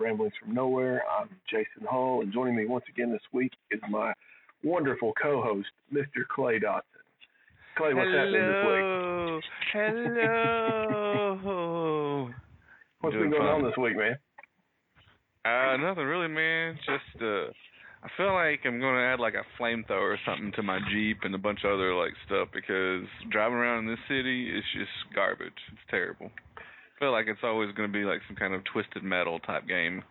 Ramblings from Nowhere. I'm Jason Hall, and joining me once again this week is my wonderful co-host, Mr. Clay Dotson. Clay, what's happening this week? Hello. What's Doing been going on this week, man? uh, nothing really, man. Just uh, I feel like I'm gonna add like a flamethrower or something to my Jeep and a bunch of other like stuff because driving around in this city is just garbage. It's terrible. Feel like it's always gonna be like some kind of twisted metal type game.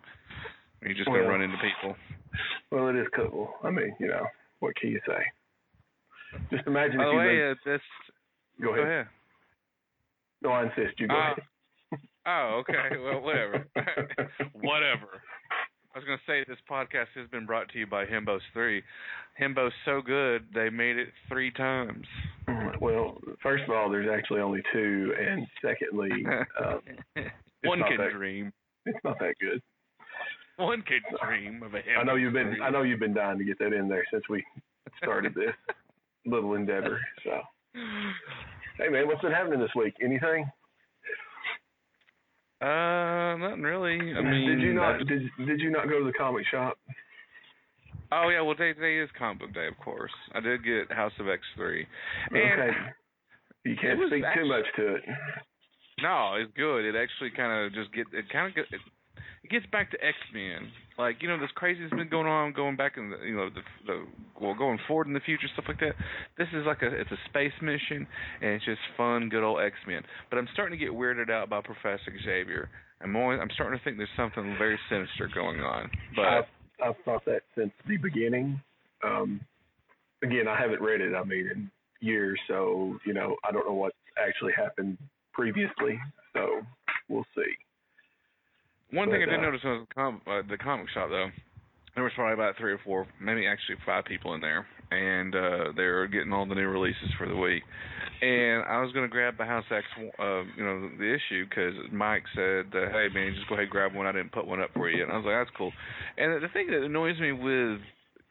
You're just gonna Well- run into people. Well, it is cool. I mean, you know, what can you say? Just imagine By the way, been, uh, go Go ahead. ahead. No, I insist. You go Uh, ahead. Oh, okay. Well, whatever. whatever. I was gonna say this podcast has been brought to you by Himbos Three. Himbo's so good they made it three times. Well, first of all, there's actually only two, and secondly, um, One can that- dream. it's not that good. One can dream of a Himbos I know you've been 3. I know you've been dying to get that in there since we started this little endeavor. So, hey man, what's been happening this week? Anything? Uh, nothing really. I mean, did you not just- did did you not go to the comic shop? oh yeah, well today, today is comic book day, of course. I did get House of X three. And okay. You can't speak too much to it. No, it's good. It actually kind of just get it kind of it, it gets back to X Men. Like you know, this crazy has been going on, going back in the you know the the well going forward in the future stuff like that. This is like a it's a space mission and it's just fun, good old X Men. But I'm starting to get weirded out by Professor Xavier. I'm more, I'm starting to think there's something very sinister going on. But I've I've thought that since the beginning. Um, again, I haven't read it. I mean, in years, so you know, I don't know what's actually happened previously. So we'll see. One thing I did uh, notice was the, com- uh, the comic shop though. There was probably about three or four, maybe actually five people in there, and uh they were getting all the new releases for the week. And I was gonna grab the House X, uh, you know, the issue because Mike said, uh, "Hey man, just go ahead and grab one. I didn't put one up for you." And I was like, "That's cool." And the thing that annoys me with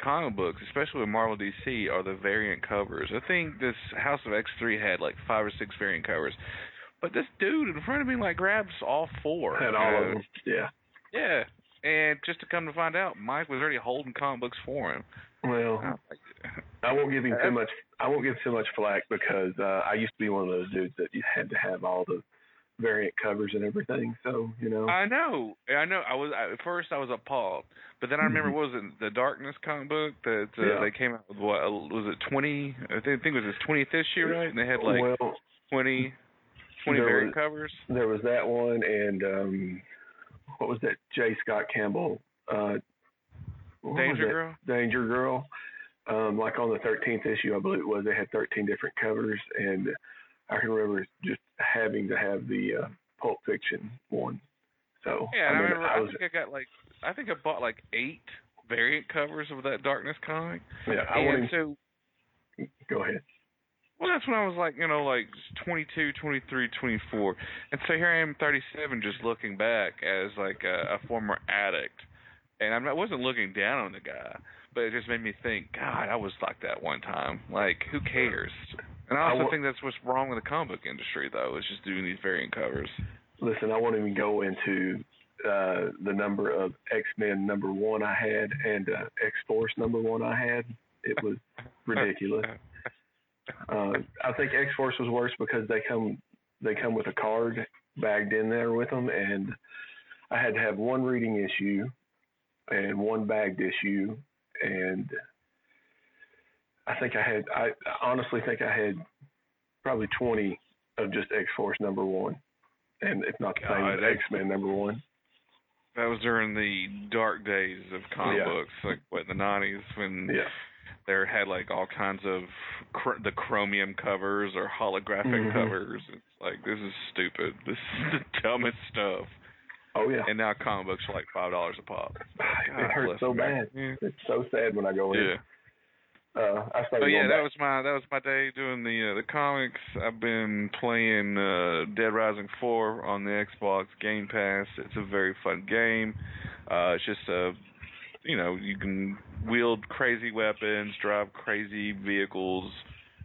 comic books, especially with Marvel DC, are the variant covers. I think this House of X three had like five or six variant covers. But this dude in front of me like grabs all four. And all Uh, of them, yeah. yeah, and just to come to find out, Mike was already holding comic books for him. Well, I was like, I won't give him Uh, too much. I won't give too much flack because uh, I used to be one of those dudes that you had to have all the variant covers and everything. So you know, I know, I know. I was I, at first I was appalled, but then I remember what was it the Darkness comic book that uh, Yeah. they came out with? What was it twenty? I think, I think it was his twentieth issue, right? And they had like well, twenty, twenty there variant was- covers. there was that one, and um, what was that? J. Scott Campbell. Uh, Danger? Girl. Danger Girl. Um, like on the 13th issue, I believe it was, they had 13 different covers, and I can remember just having to have the uh, Pulp Fiction one. So Yeah, I, mean, remember. I I, think I got like I think I bought like eight variant covers of that Darkness comic. yeah, I and wouldn't so go ahead. Well, that's when I was like, you know, like 22, 23, 24. And so here I am, 37, just looking back as like a, a former addict. And I'm I wasn't looking down on the guy, but it just made me think, God, I was like that one time. Like, who cares? And I I also wa- think that's what's wrong with the comic book industry, though, is just doing these variant covers. Listen, I won't even go into uh, the number of X Men number one I had and uh, X Force number one I had. It was ridiculous. Uh, I think X Force was worse because they come they come with a card bagged in there with them, and I had to have one reading issue and one bagged issue, and I think I had I honestly think I had probably twenty of just X Force number one, and if not the same God, that's- X Men number one. That was during the dark days of comic Yeah. books, like what the '90s when Yeah. There had like all kinds of cr- the chromium covers or holographic Mhm. covers. It's like this is stupid. This is the dumbest stuff. Oh yeah. And now comic books are like five dollars a pop. God it hurts so bad. It's so sad when I go in. Yeah. Uh, I started But yeah, that back. was my that was my day doing the uh, the comics. I've been playing uh Dead Rising 4 on the Xbox Game Pass. It's a very fun game. Uh it's just a you know, you can wield crazy weapons, drive crazy vehicles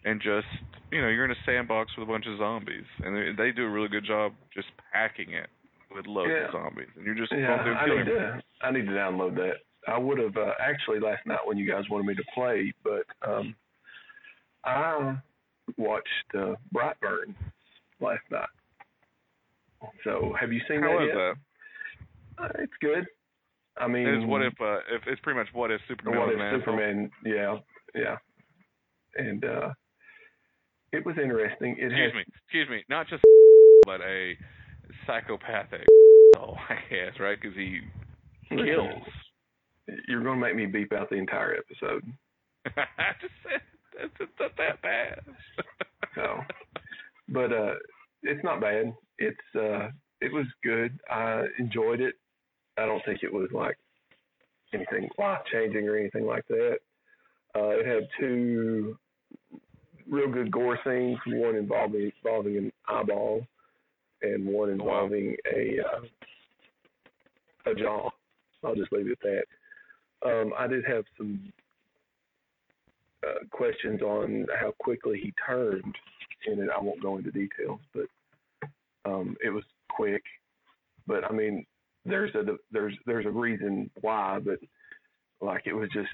and just, you know, you're in a sandbox with a bunch of zombies and they, they do a really good job just packing it. with loads Yeah. of zombies, and you're just Yeah, I need to I need to download that. I would have uh, actually last night when you guys wanted me to play, but um I watched uh, Brightburn last night. So have you seen How that yet? that? Uh, it's good. I mean, It's what if uh if it's pretty much what if Superman what if? Superman? Yeah, yeah, and uh it was interesting. It Excuse has me, excuse me, not just but a psychopathic oh I guess right because he kills. You're going to make me beep out the entire episode. I just said it's not that bad. So, but uh, it's not bad. It's uh, it was good. I enjoyed it. I don't think it was like anything life changing or anything like that. Uh, it had two real good gore scenes. One involving involving an eyeball, and one involving a uh, a jaw. I'll just leave it at that. Um, I did have some uh, questions on how quickly he turned in it. I won't go into details, but um, it was quick. But I mean, there's a there's there's a reason why, but like it was just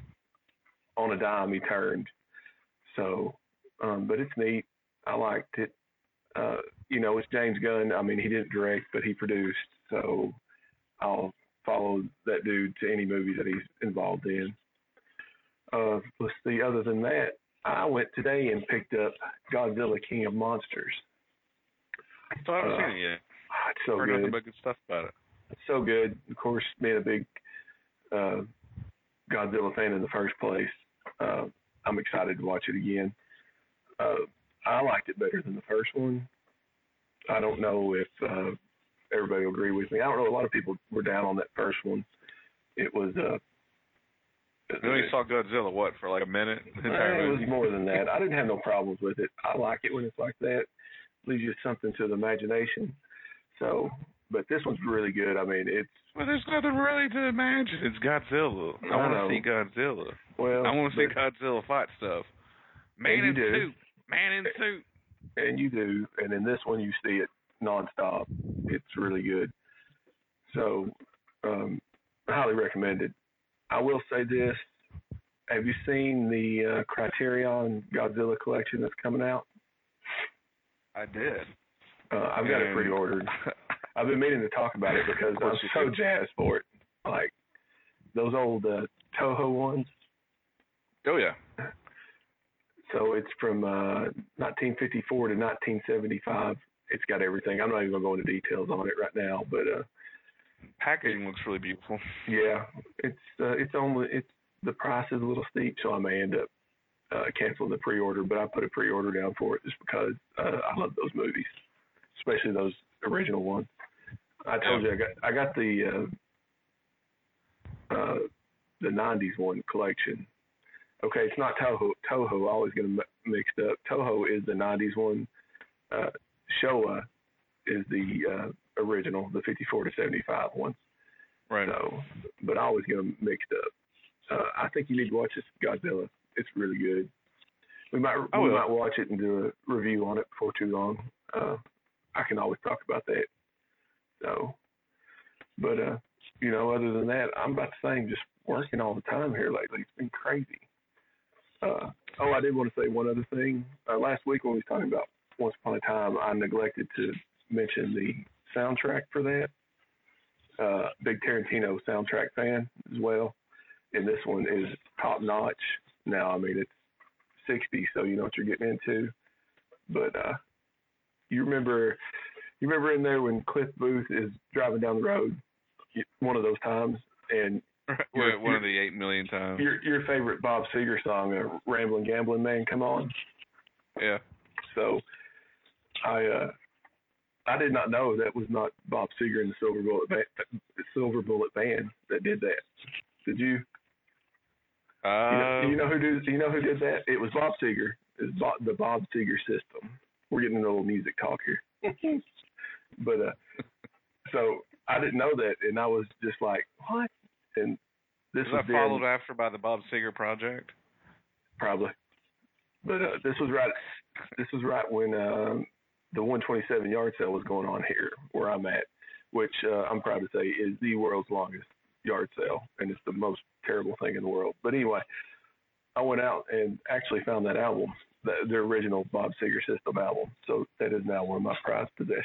on a dime he turned. So, um, but it's neat. I liked it. Uh, you know, it's James Gunn. I mean, he didn't direct, but he produced. So I'll follow that dude to any movie that he's involved in. Uh, let's see. Other than that, I went today and picked up Godzilla King of Monsters. So I haven't Uh, seen it yet. Ah, it's so Heard nothing but good stuff about it. It's so good. Of course, being a big uh, Godzilla fan in the first place, uh, I'm excited to watch it again. Uh, I liked it better than the first one. I don't know if uh, everybody will agree with me. I don't know. A lot of people were down on that first one. It was. Uh, We only saw Godzilla what for like a minute. It was more than that. I didn't have no problems with it. I like it when it's like that. Leaves you something to the imagination. So, but this one's really good. I mean, it's Well, there's nothing really to imagine. It's Godzilla. I, I want to see Godzilla. well. I want to see Godzilla fight stuff. Man in do. suit. Man in suit. and you do, and in this one you see it nonstop. It's really good. So, um, highly recommended. I will say this: Have you seen the uh, Criterion Godzilla collection that's coming out? I did. Uh, I've got it pre-ordered. I've been meaning to talk about it because I'm so do. jazzed for it. Like those old uh, Toho ones. oh yeah. So it's from uh, 1954 to 1975. It's got everything. I'm not even gonna go into details on it right now, but uh, Packaging looks really beautiful. yeah, it's uh, it's only it's the price is a little steep, so I may end up uh, canceling the pre-order. But I put a pre-order down for it just because uh, I love those movies, especially those original ones. I told you I got I got the uh, uh, the '90s one collection. Okay, it's not Toho. Toho, I always get them mixed up. Toho is the '90s one. Uh, Showa is the uh, original, the 54 to 75 one. Right. So, but I always get them mixed up. Uh, I think you need to watch this Godzilla. It's really good. We might we might watch it and do a review on it before too long. Uh, I can always talk about that. So, but uh, you know, other than that, I'm about the same. Just working all the time here lately. It's been crazy. Uh, oh, I did want to say one other thing. Uh, last week when we was talking about Once Upon a Time, I neglected to mention the soundtrack for that. Uh, big Tarantino soundtrack fan as well, and this one is top notch. Now, I mean it's 60, so you know what you're getting into. But uh, you remember, you remember in there when Cliff Booth is driving down the road, one of those times, and Right. One of the eight million times. your your favorite Bob Seger song, uh, "Ramblin' Gambling Man," come on. Yeah. So, I uh, I did not know that was not Bob Seger and the Silver Bullet Band, Silver Bullet Band that did that. Did you? You know, Uh, you know who did? You know who did that? It was Bob Seger. It's Bob, the Bob Seger system. We're getting a little music talk here. but uh, so I didn't know that, and I was just like, what? And this was was that then- followed after by the Bob Seger project? probably. But uh, this was right. This was right when um, the 127 yard sale was going on here, where I'm at. which uh, I'm proud to say is the world's longest yard sale, and it's the most terrible thing in the world. But anyway, I went out and actually found that album, the, the original Bob Seger System album. So that is now one of my prized possessions.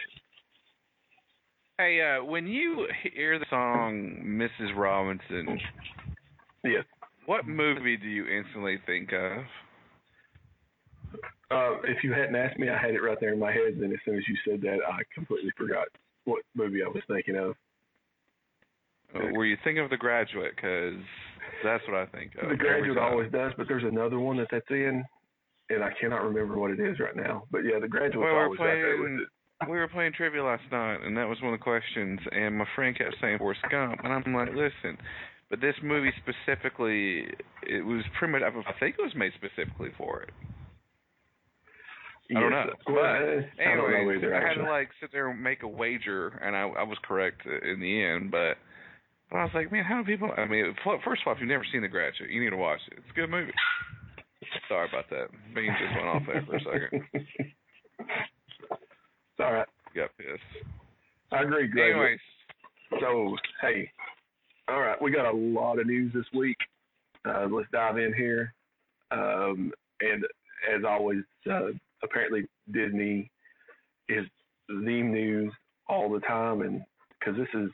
Hey, uh, when you hear the song Mrs. Robinson, yes, what movie do you instantly think of? Uh, if you hadn't asked me, I had it right there in my head. Then as soon as you said that, I completely forgot what movie I was thinking of. Uh, were you thinking of The Graduate? Because that's what I think of. The Graduate always does, but there's another one that that's in, and I cannot remember what it is right now. But yeah, The Graduate well, always playing, right there with it. We were playing trivia last night, and that was one of the questions. And my friend kept saying Forrest Gump, and I'm like, listen, but this movie specifically, it was pretty much. I think it was made specifically for it. I don't know. But I anyways, either, I had to like sit there and make a wager, and I I was correct in the end. But but I was like, man, how do people? I mean, first of all, if you've never seen The Graduate, you need to watch it. It's a good movie. Sorry about that. Bean just went off there for a second. It's all right. Yep. Yes. I agree, Greg. Anyways. So, hey, all right, we got a lot of news this week. Uh, let's dive in here. Um, and as always, uh, apparently Disney is the news all the time, and because this is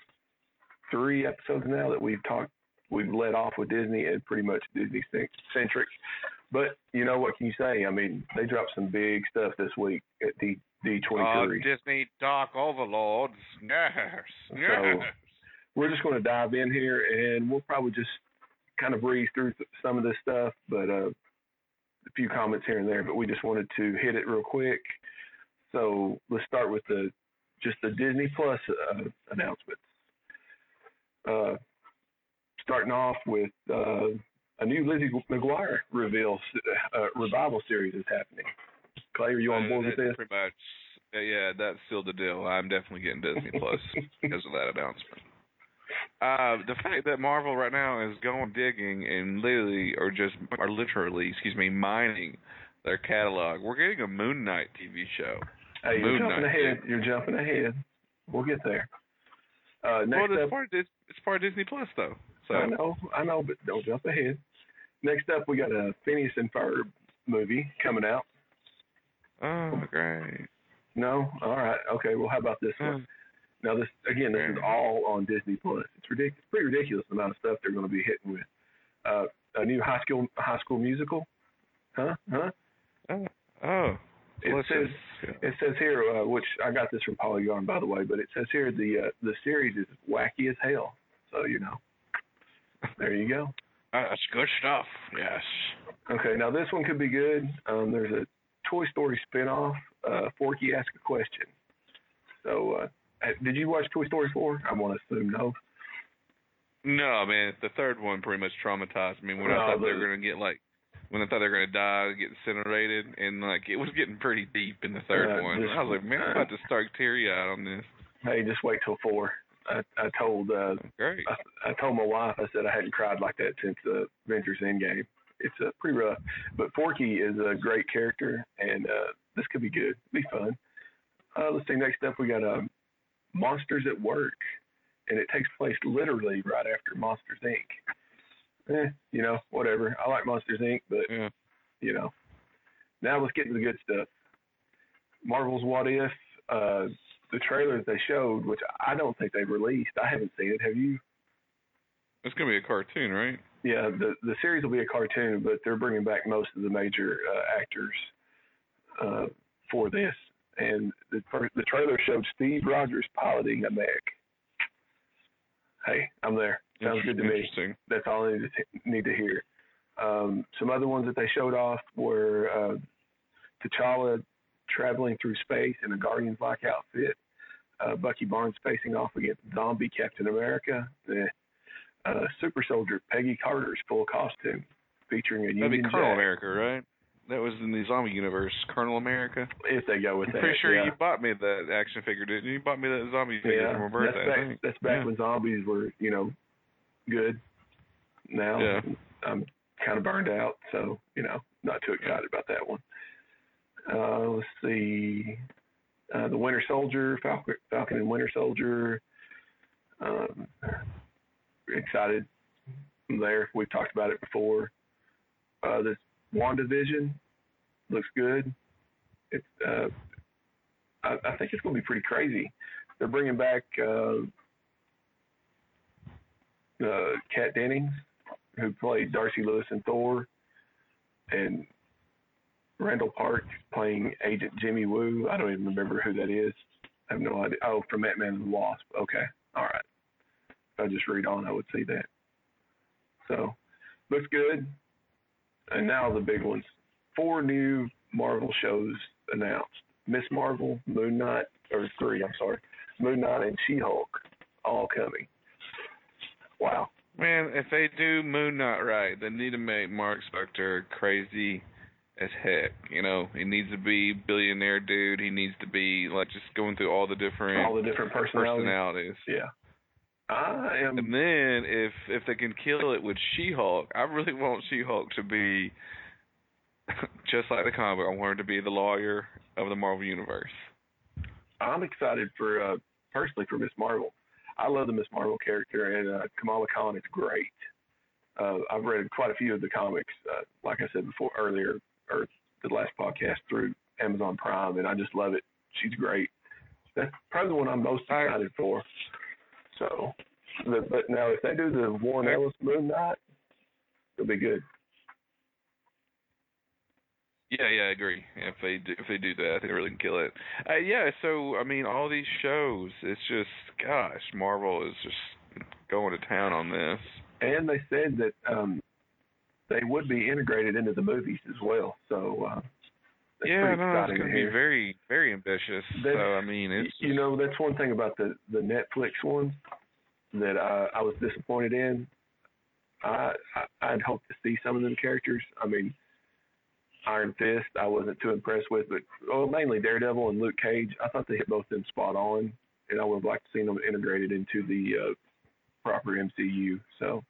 three episodes now that we've talked, we've led off with Disney and pretty much Disney centric. But you know what can you say? I mean, they dropped some big stuff this week at the D23. Uh, Disney Dark Overlords. Yes. So we're just going to dive in here and we'll probably just kind of breeze through th- some of this stuff, but uh, a few comments here and there. But we just wanted to hit it real quick. So let's start with the just the Disney Plus uh, announcements. Uh, starting off with uh, a new Lizzie McGuire reveal uh, revival series is happening. Clay, are you on Uh, board with that's this? Pretty much. Uh, yeah, that's still the deal. I'm definitely getting Disney Plus because of that announcement. Uh, the fact that Marvel right now is going digging and literally, or just, or literally, excuse me, mining their catalog. We're getting a Moon Knight TV show. Hey, you're Moon jumping Knight. ahead. You're jumping ahead. We'll get there. Uh, next well, it's up, part, of it's part of Disney Plus though. So I know, I know, but don't jump ahead. Next up, we got a Phineas and Ferb movie coming out. Oh great. No, all right, okay. Well, how about this one? Now, this again, this is all on Disney Plus. It's ridiculous, pretty ridiculous the amount of stuff they're going to be hitting with. Uh, a new high school high school musical, huh? Huh? Oh, oh. It Let's says just- it says here, uh, which I got this from Polygon by the way, but it says here the uh, the series is wacky as hell. So you know, there you go. Uh, that's good stuff. Yes. Okay, now this one could be good. Um, there's a Toy Story spinoff. Uh, Forky Ask a Question. So, uh, did you watch Toy Story 4? I want to assume no. No, man, the third one pretty much traumatized me when I No, thought they were gonna get like when I thought they were gonna die, get incinerated, and like it was getting pretty deep in the third Uh, one. this- I was like, man, I'm about to start teary eyed on this. Hey, just wait till 4. I, I told uh, Great. I, I told my wife I said I hadn't cried like that since uh, Avengers Endgame. It's uh, pretty rough, but Forky is a great character, and uh, this could be good. Be fun. Uh, let's see. Next up, we got um, Monsters at Work, and it takes place literally right after Monsters Inc. Eh, you know, whatever. I like Monsters Inc., but Yeah. you know. Now let's get to the good stuff. Marvel's What If, uh, the trailers they showed, which I don't think they've released. I haven't seen it. Have you? It's gonna be a cartoon, right? Yeah, the the series will be a cartoon, but they're bringing back most of the major uh, actors uh, for this. And the the trailer showed Steve Rogers piloting a mech. Hey, I'm there. Sounds good to me. That's all I need to, t- need to hear. Um, some other ones that they showed off were uh, T'Challa traveling through space in a Guardians-like outfit. Uh, Bucky Barnes facing off against zombie Captain America. Eh. Uh, Super Soldier Peggy Carter's full costume featuring a That'd be Colonel Jack. America, right? That was in the zombie universe, Colonel America. If they go with I'm that, pretty sure yeah. you bought me that action figure, didn't you? You bought me that zombie figure yeah, for my birthday. that's back, that's back Yeah. when zombies were, you know, good. Now Yeah. I'm kind of burned out, so you know, not too excited about that one. Uh, let's see, uh, the Winter Soldier, Falcon, Falcon and Winter Soldier, Um, excited there. We've talked about it before. Uh, this WandaVision looks good. Uh, I, I think it's going to be pretty crazy. They're bringing back uh, uh, Kat Dennings, who played Darcy Lewis in Thor, and Randall Park playing Agent Jimmy Woo. I don't even remember who that is. I have no idea. Oh, from Ant Man and the Wasp. Okay, all right. I just read on, I would see that. So, looks good. And now the big ones. Four new Marvel shows announced. Miss Marvel, Moon Knight, or three, I'm sorry. Moon Knight and She Hulk all coming. Wow. Man, if they do Moon Knight right, they need to make Mark Spector crazy as heck. You know, he needs to be billionaire dude. He needs to be like just going through all the different all the different personalities. personalities. Yeah. I am. And then if if they can kill it with She-Hulk, I really want She-Hulk to be just like the comic. I want her to be the lawyer of the Marvel universe. I'm excited for uh personally for Miss Marvel. I love the Miss Marvel character, and uh, Kamala Khan is great. Uh, I've read quite a few of the comics, uh, like I said before earlier, or the last podcast through Amazon Prime, and I just love it. She's great. That's probably the one I'm most excited for. So, but, but now if they do the Warren Ellis Moon Knight, it'll be good. Yeah, yeah, I agree. If they do, if they do that, I think they really can kill it. Uh, yeah, so I mean, all these shows, it's just, gosh, Marvel is just going to town on this. And they said that um they would be integrated into the movies as well. So uh, yeah, no, it's going to to be very, very ambitious. That- so I mean, it's you know that's one thing about the the Netflix ones that I, I was disappointed in. I, I I'd hoped to see some of them characters. I mean, Iron Fist, I wasn't too impressed with, but well, mainly Daredevil and Luke Cage. I thought they hit both of them spot on, and I would have liked to see them integrated into the uh, proper MCU. So,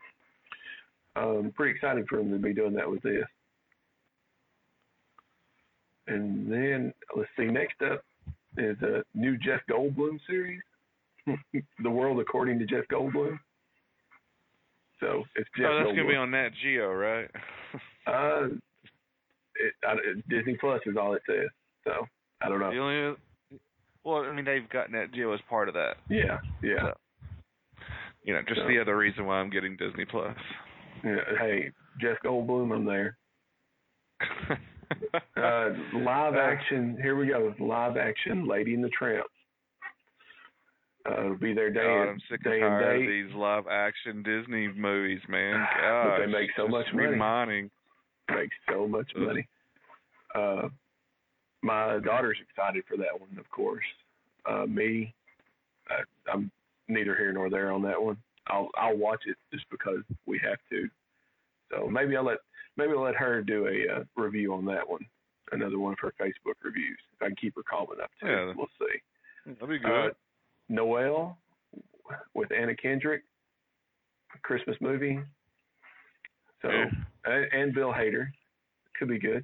um, pretty exciting for them to be doing that with this. And then let's see, next up is a new Jeff Goldblum series, The World According to Jeff Goldblum. So it's Jeff oh, that's Goldblum. going to be on Nat Geo, right? Uh, it, I, Disney Plus is all it says. So I don't know. the only, well, I mean, they've got Nat Geo as part of that. Yeah, yeah. So, you know, just So- the other reason why I'm getting Disney Plus. yeah. Hey, Jeff Goldblum, I'm there. Uh, live action. Here we go. Live action. Lady and the Tramp. Uh, it'll be their day God, and I'm sick and tired of these live action Disney movies, man. But they make so much money. Reminding. Makes so much money. Uh, my daughter's excited for that one, of course. Uh, me, uh, I'm neither here nor there on that one. I'll I'll watch it just because we have to. So maybe I'll let maybe let her do a uh, review on that one. Another one of her Facebook reviews. If I can keep her calm enough to, Yeah. we'll see. That'd be good. Uh, Noel with Anna Kendrick, Christmas movie. So Yeah. and, and Bill Hader could be good.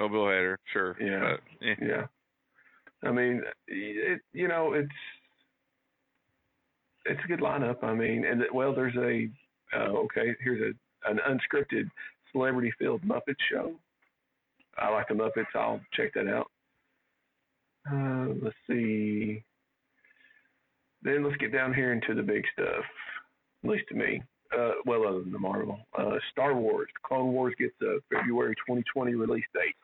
oh, Bill Hader, sure. Yeah. But, eh. Yeah. I mean, it, you know, it's it's a good lineup. I mean, and well, there's a uh, okay. Here's a an unscripted celebrity filled Muppet show. I like the Muppets. I'll check that out. Uh, let's see. Then let's get down here into the big stuff. At least to me. Uh, well, other than the Marvel, uh, Star Wars, Clone Wars gets a February 2020 release date.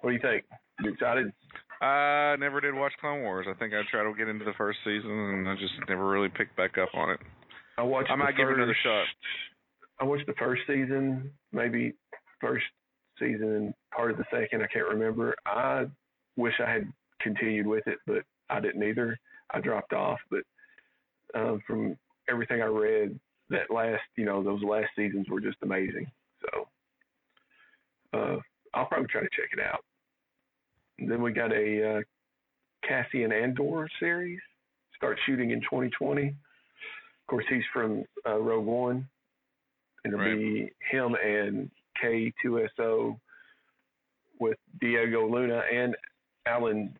What do you think? You excited? I never did watch Clone Wars. I think I tried to get into the first season, and I just never really picked back up on it. I watched. I might give it another shot. I watched the first season, maybe first season and part of the second. I can't remember. I wish I had continued with it, but I didn't either. I dropped off. But um, from everything I read, that last, you know, those last seasons were just amazing. So uh, I'll probably try to check it out. And then we got a uh, Cassian Andor series. Start shooting in 2020. Of course, he's from uh, Rogue One. It'll Right. be him and K2SO with Diego Luna and Alan.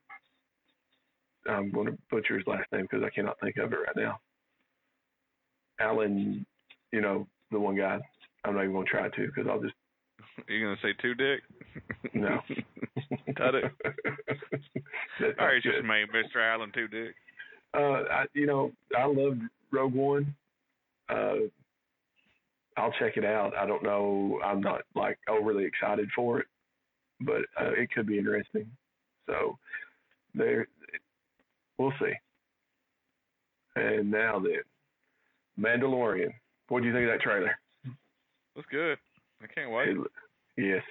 I'm going to butcher his last name because I cannot think of it right now. Alan, you know, the one guy. I'm not even gonna try to because I'll just You're gonna say two dick? no. Cut it. All right, just made Mr. Allen Two Dick. Uh, I, you know, I loved Rogue One. Uh, I'll check it out. I don't know. I'm not like overly excited for it, but uh, it could be interesting. So there, we'll see. And now then, Mandalorian. What do you think of that trailer? That's good. I can't wait. It, yes,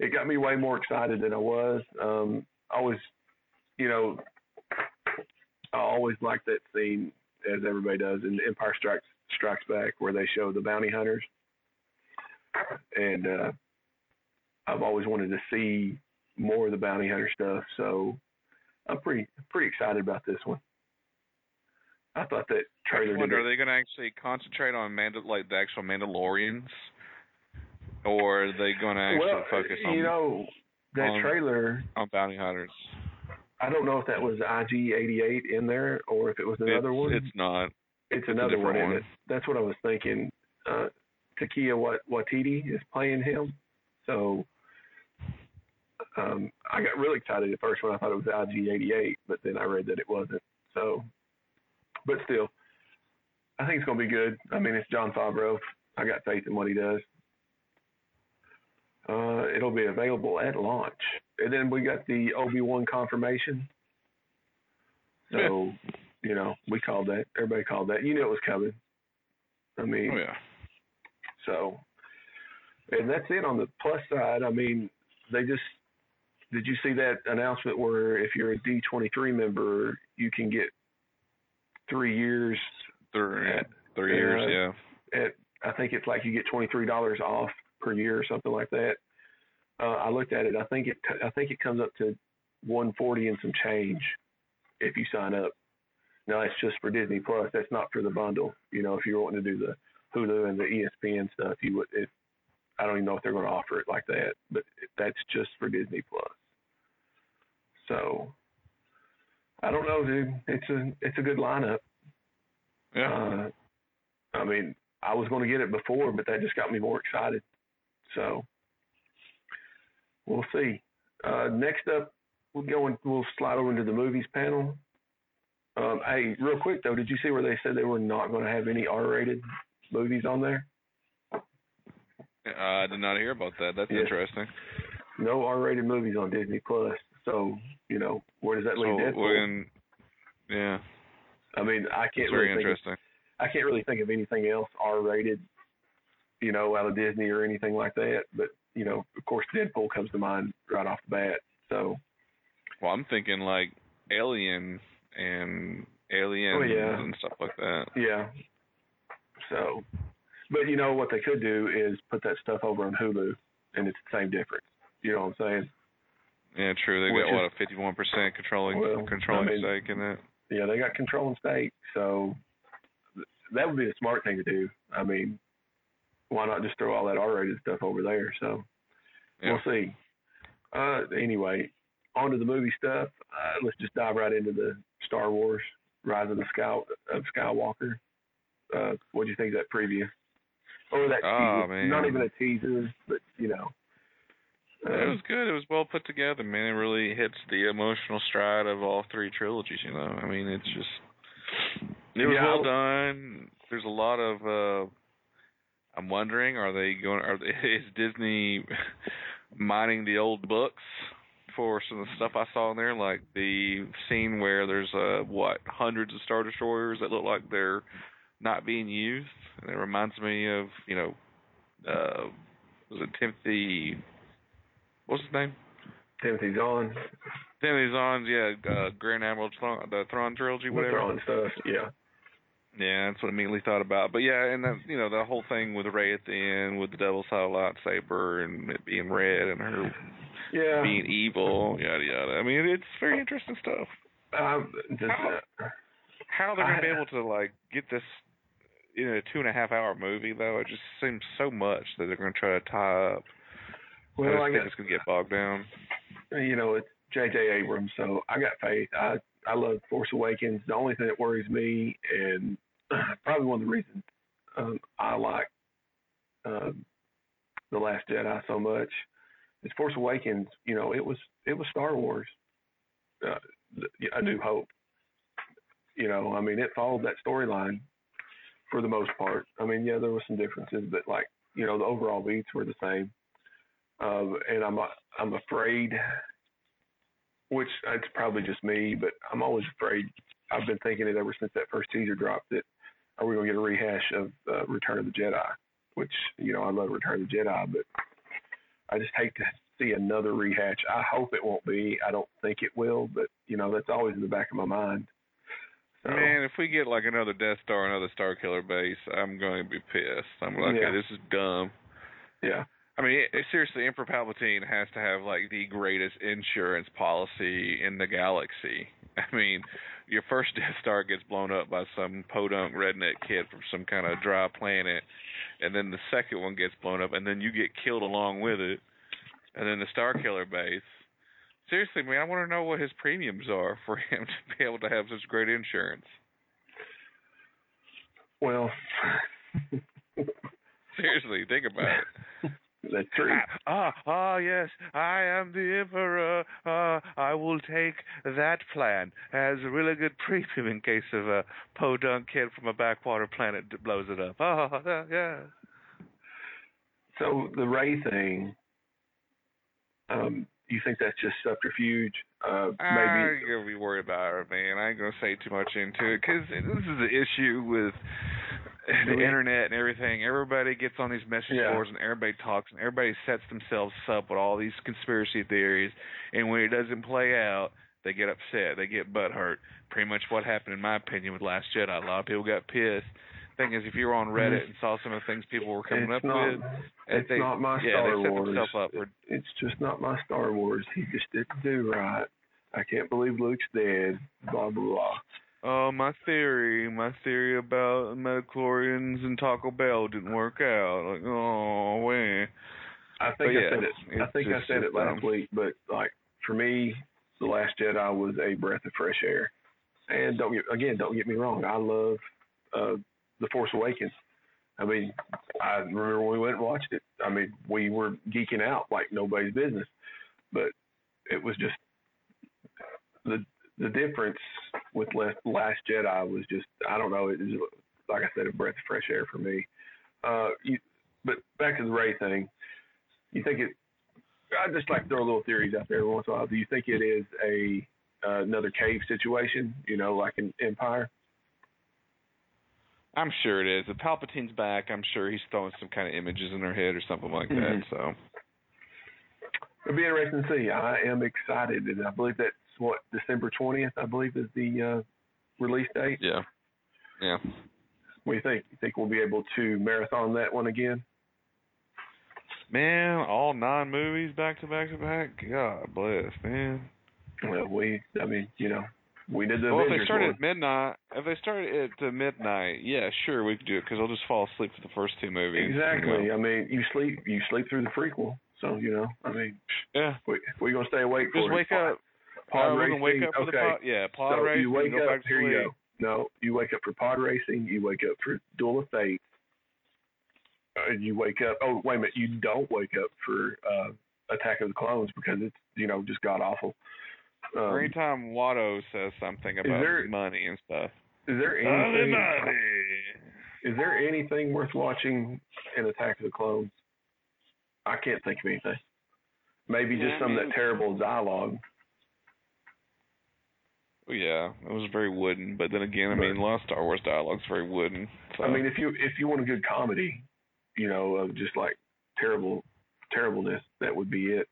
it got me way more excited than I was. Um, I was, you know, I always like that scene, as everybody does, in Empire Strikes Strikes Back, where they show the bounty hunters, and uh, I've always wanted to see more of the bounty hunter stuff. So I'm pretty pretty excited about this one. I thought that I trailer wonder, are they going to actually concentrate on Mandal like the actual Mandalorians, or are they going to actually well, focus on you know, that on- trailer. on bounty hunters? I don't know if that was IG88 in there or if it was another it's, one. It's not. It's another one, one. it. That's what I was thinking. Uh, Taika Wat- Watiti is playing him, so um, I got really excited at first when I thought it was IG88, but then I read that it wasn't. So, but still, I think it's going to be good. I mean, it's Jon Favreau. I got faith in what he does. Uh, it'll be available at launch, and then we got the Obi Wan confirmation. So, you know, we called that. Everybody called that. You knew it was coming. I mean, Oh yeah. so, and that's it on the plus side. I mean, they just did you see that announcement where if you're a D23 member, you can get three years Three, at, three years. uh, Yeah. at I think it's like you get twenty three dollars off per year or something like that. Uh, I looked at it. I think it I think it comes up to one forty and some change if you sign up. Now it's just for Disney Plus. That's not for the bundle. You know, if you're wanting to do the Hulu and the ESPN stuff, you would. If I don't even know if they're going to offer it like that, but that's just for Disney Plus. So I don't know, dude. It's a it's a good lineup. Yeah. Uh, I mean, I was going to get it before, but that just got me more excited. So we'll see. Uh, next up, we'll go and we'll slide over into the movies panel. Um, hey, real quick though, did you see where they said they were not going to have any R-rated movies on there? Uh, I did not hear about that. That's Yeah. interesting. No R-rated movies on Disney Plus. So you know, where does that So leave Deadpool? when, yeah, I mean, I can't very really think. Of, interesting. I can't really think of anything else R-rated, you know, out of Disney or anything like that. But you know, of course, Deadpool comes to mind right off the bat. So Well, I'm thinking like Alien and Aliens Oh, yeah. and stuff like that. yeah. So, but you know what they could do is put that stuff over on Hulu, and it's the same difference. You know what I'm saying? Yeah, true. They Which got is- what a 51% controlling Well, controlling I mean- stake in it. Yeah, they got controlling stake, so th- that would be a smart thing to do. I mean, why not just throw all that R-rated stuff over there? So Yeah. we'll see. Uh, anyway, on to the movie stuff. Uh, let's just dive right into the Star Wars: Rise of the Sky of Skywalker. Uh, what do you think of that preview? Or that Oh, teaser? man. Not even a teaser, but you know. it Uh, was good. It was well put together, man. It really hits the emotional stride of all three trilogies. You know, I mean, it's just it was Yeah, well done. There's a lot of. uh I'm wondering, are they going? Are they, is Disney mining the old books for some of the stuff I saw in there, like the scene where there's uh what hundreds of star destroyers that look like they're not being used, and it reminds me of you know, uh was it Timothy? What's his name? Timothy Zahn, Timothy Zahn's, yeah, uh, Grand Admiral Thrawn, the Thrawn trilogy, whatever. Thrawn stuff. Yeah. Yeah, that's what I immediately thought about. But yeah, and that you know the whole thing with Rey at the end with the double sided lightsaber and it being red and her Yeah. being evil, yada yada. I mean, it's very interesting stuff. Um, just, uh, How they're gonna be able to like get this in a two and a half hour movie though, it just seems so much that they're gonna try to tie up. I well, just I think got it's gonna get bogged down. you know, it's J.J. Abrams, so I got faith. I I love Force Awakens. The only thing that worries me, and probably one of the reasons um, I like uh, the Last Jedi so much. Is Force Awakens, you know, it was it was Star Wars. Uh, A New Hope. You know, I mean, it followed that storyline for the most part. I mean, yeah, there were some differences, but like, you know, the overall beats were the same. Uh, and I'm I'm afraid, which it's probably just me, but I'm always afraid. I've been thinking it ever since that first teaser dropped that are we gonna get a rehash of uh, Return of the Jedi? Which you know I love Return of the Jedi, but I just hate to see another rehash. I hope it won't be. I don't think it will, but you know that's always in the back of my mind. So, Man, if we get like another Death Star, another Star Killer base, I'm going to be pissed. I'm like, Yeah. okay, this is dumb. yeah, I mean, it, seriously, Emperor Palpatine has to have like the greatest insurance policy in the galaxy. I mean, your first Death Star gets blown up by some podunk redneck kid from some kind of dry planet, and then the second one gets blown up, and then you get killed along with it, and then the Star Killer base. Seriously, man, I want to know what his premiums are for him to be able to have such great insurance. well, Seriously, think about it. That's true. Ah, ah, yes, I am the emperor. Ah, I will take that plan as a really good premium in case of a podunk kid from a backwater planet that blows it up. Ah, yeah, yeah. So the Rey thing, um, you think that's just subterfuge? Uh, I maybe ain't gonna be worried about it, man. I ain't gonna say too much into it because this is the issue with the internet and everything. Everybody gets on these message Yeah. boards and everybody talks and everybody sets themselves up with all these conspiracy theories. And when it doesn't play out, they get upset. They get butthurt. Pretty much what happened, in my opinion, with Last Jedi. A lot of people got pissed. Thing is, if you were on Reddit and saw some of the things people were coming Mm-hmm. it's up not, with, it's they, not my yeah, Star Wars. for It's just not my Star Wars. He just didn't do right. I can't believe Luke's dead. Blah blah blah. Oh, my theory, my theory about Midichlorians and Taco Bell didn't work out. Like, oh, man. I think But I yeah, said it. I think I said it last um, week, but like for me, the Last Jedi was a breath of fresh air. And don't get again, don't get me wrong. I love uh, the Force Awakens. I mean, I remember when we went and watched it. I mean, we were geeking out like nobody's business, but it was just the the difference with Last, Last Jedi was just I don't know. It was like I said, a breath of fresh air for me. Uh, you, but back to the Rey thing. You think it? I just like to throw a little theories out there every once in a while. Do you think it is a uh, another cave situation? You know, like in Empire. I'm sure it is. If Palpatine's back, I'm sure he's throwing some kind of images in her head or something like that. Mhm. So, It'll be interesting to see. I am excited, and I believe that's what December twentieth. I believe is the uh, release date. yeah. Yeah. What do you think? You think we'll be able to marathon that one again? Man, all nine movies back to back to back. God bless, man. Well, we. I mean, you know, we did the well, if they started one. at midnight, if they started at midnight, yeah, sure, we could do it because I'll just fall asleep for the first two movies. you Exactly. know. I mean, you sleep. You sleep through the prequel. So you know, I mean, Yeah. we we gonna stay awake Just wake up. Pod we're racing. wake up for okay. the pod. Yeah, pod so racing. you wake up. Here you go. No, you wake up for pod racing. You wake up for Duel of Fate. Uh, you wake up. Oh, wait a minute. You don't wake up for uh, Attack of the Clones because it's you know just god awful. Um, Or anytime Watto says something about there- money and stuff. is there anything? Is there anything worth watching in Attack of the Clones? I can't think of anything. Maybe Yeah, just I some of that terrible dialogue. Yeah, it was very wooden. But then again, I mean, a lot of Star Wars dialogue's very wooden. So. I mean, if you if you want a good comedy, you know, of just like terrible terribleness, that would be it.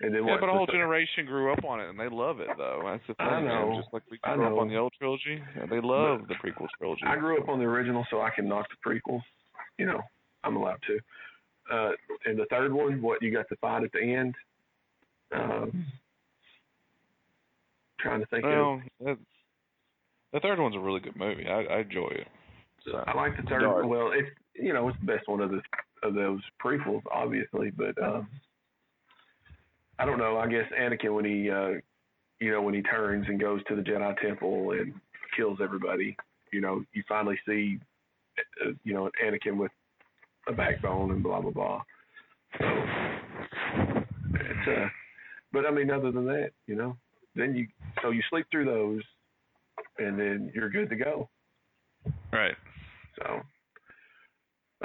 And then yeah, what? but a whole generation grew up on it, and they love it, though. That's the thing. I man. know. Just like we grew up on the old trilogy, yeah, they love the prequel trilogy. I grew up on the original, so I can knock the prequels. You know, I'm allowed to. Uh, and the third one, what you got the fight at the end? Um, trying to think of. Well, that, the third one's a really good movie. I, I enjoy it. So, I like the third. Dark. Well, it's you know it's the best one of the of those prequels, obviously, but um, I don't know. I guess Anakin when he uh, you know when he turns and goes to the Jedi Temple and kills everybody, You know, you finally see, uh, you know, Anakin with a backbone and blah blah blah. So it's uh, but I mean, other than that, you know, then you so you sleep through those, and then you're good to go. Right. So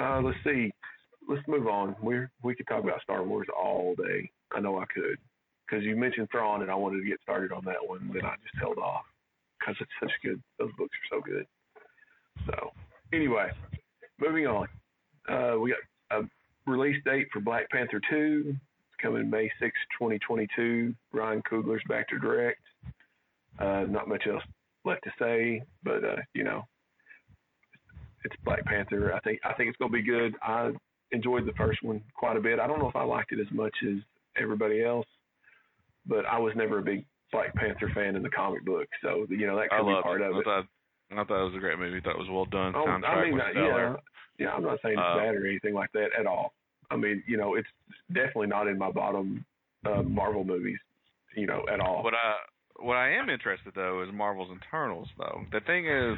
uh, let's see. Let's move on. We're we could talk about Star Wars all day. I know I could because you mentioned Thrawn, and I wanted to get started on that one, then I just held off because it's such good. Those books are so good. So anyway, moving on. Uh, we got a release date for Black Panther 2. Coming May 6, 2022. Ryan Coogler's back to direct. Uh, not much else left to say, but uh, you know, it's Black Panther. I think I think it's gonna be good. I enjoyed the first one quite a bit. I don't know if I liked it as much as everybody else, but I was never a big Black Panther fan in the comic book, so you know that could be part it. of I it. thought, I thought it was a great movie. I thought it was well done. Oh, I mean, was uh, yeah, yeah. I'm not saying it's Uh, bad or anything like that at all. I mean, you know, it's definitely not in my bottom uh, Marvel movies, you know, at all. What I what I am interested though is Marvel's Eternals though. The thing is,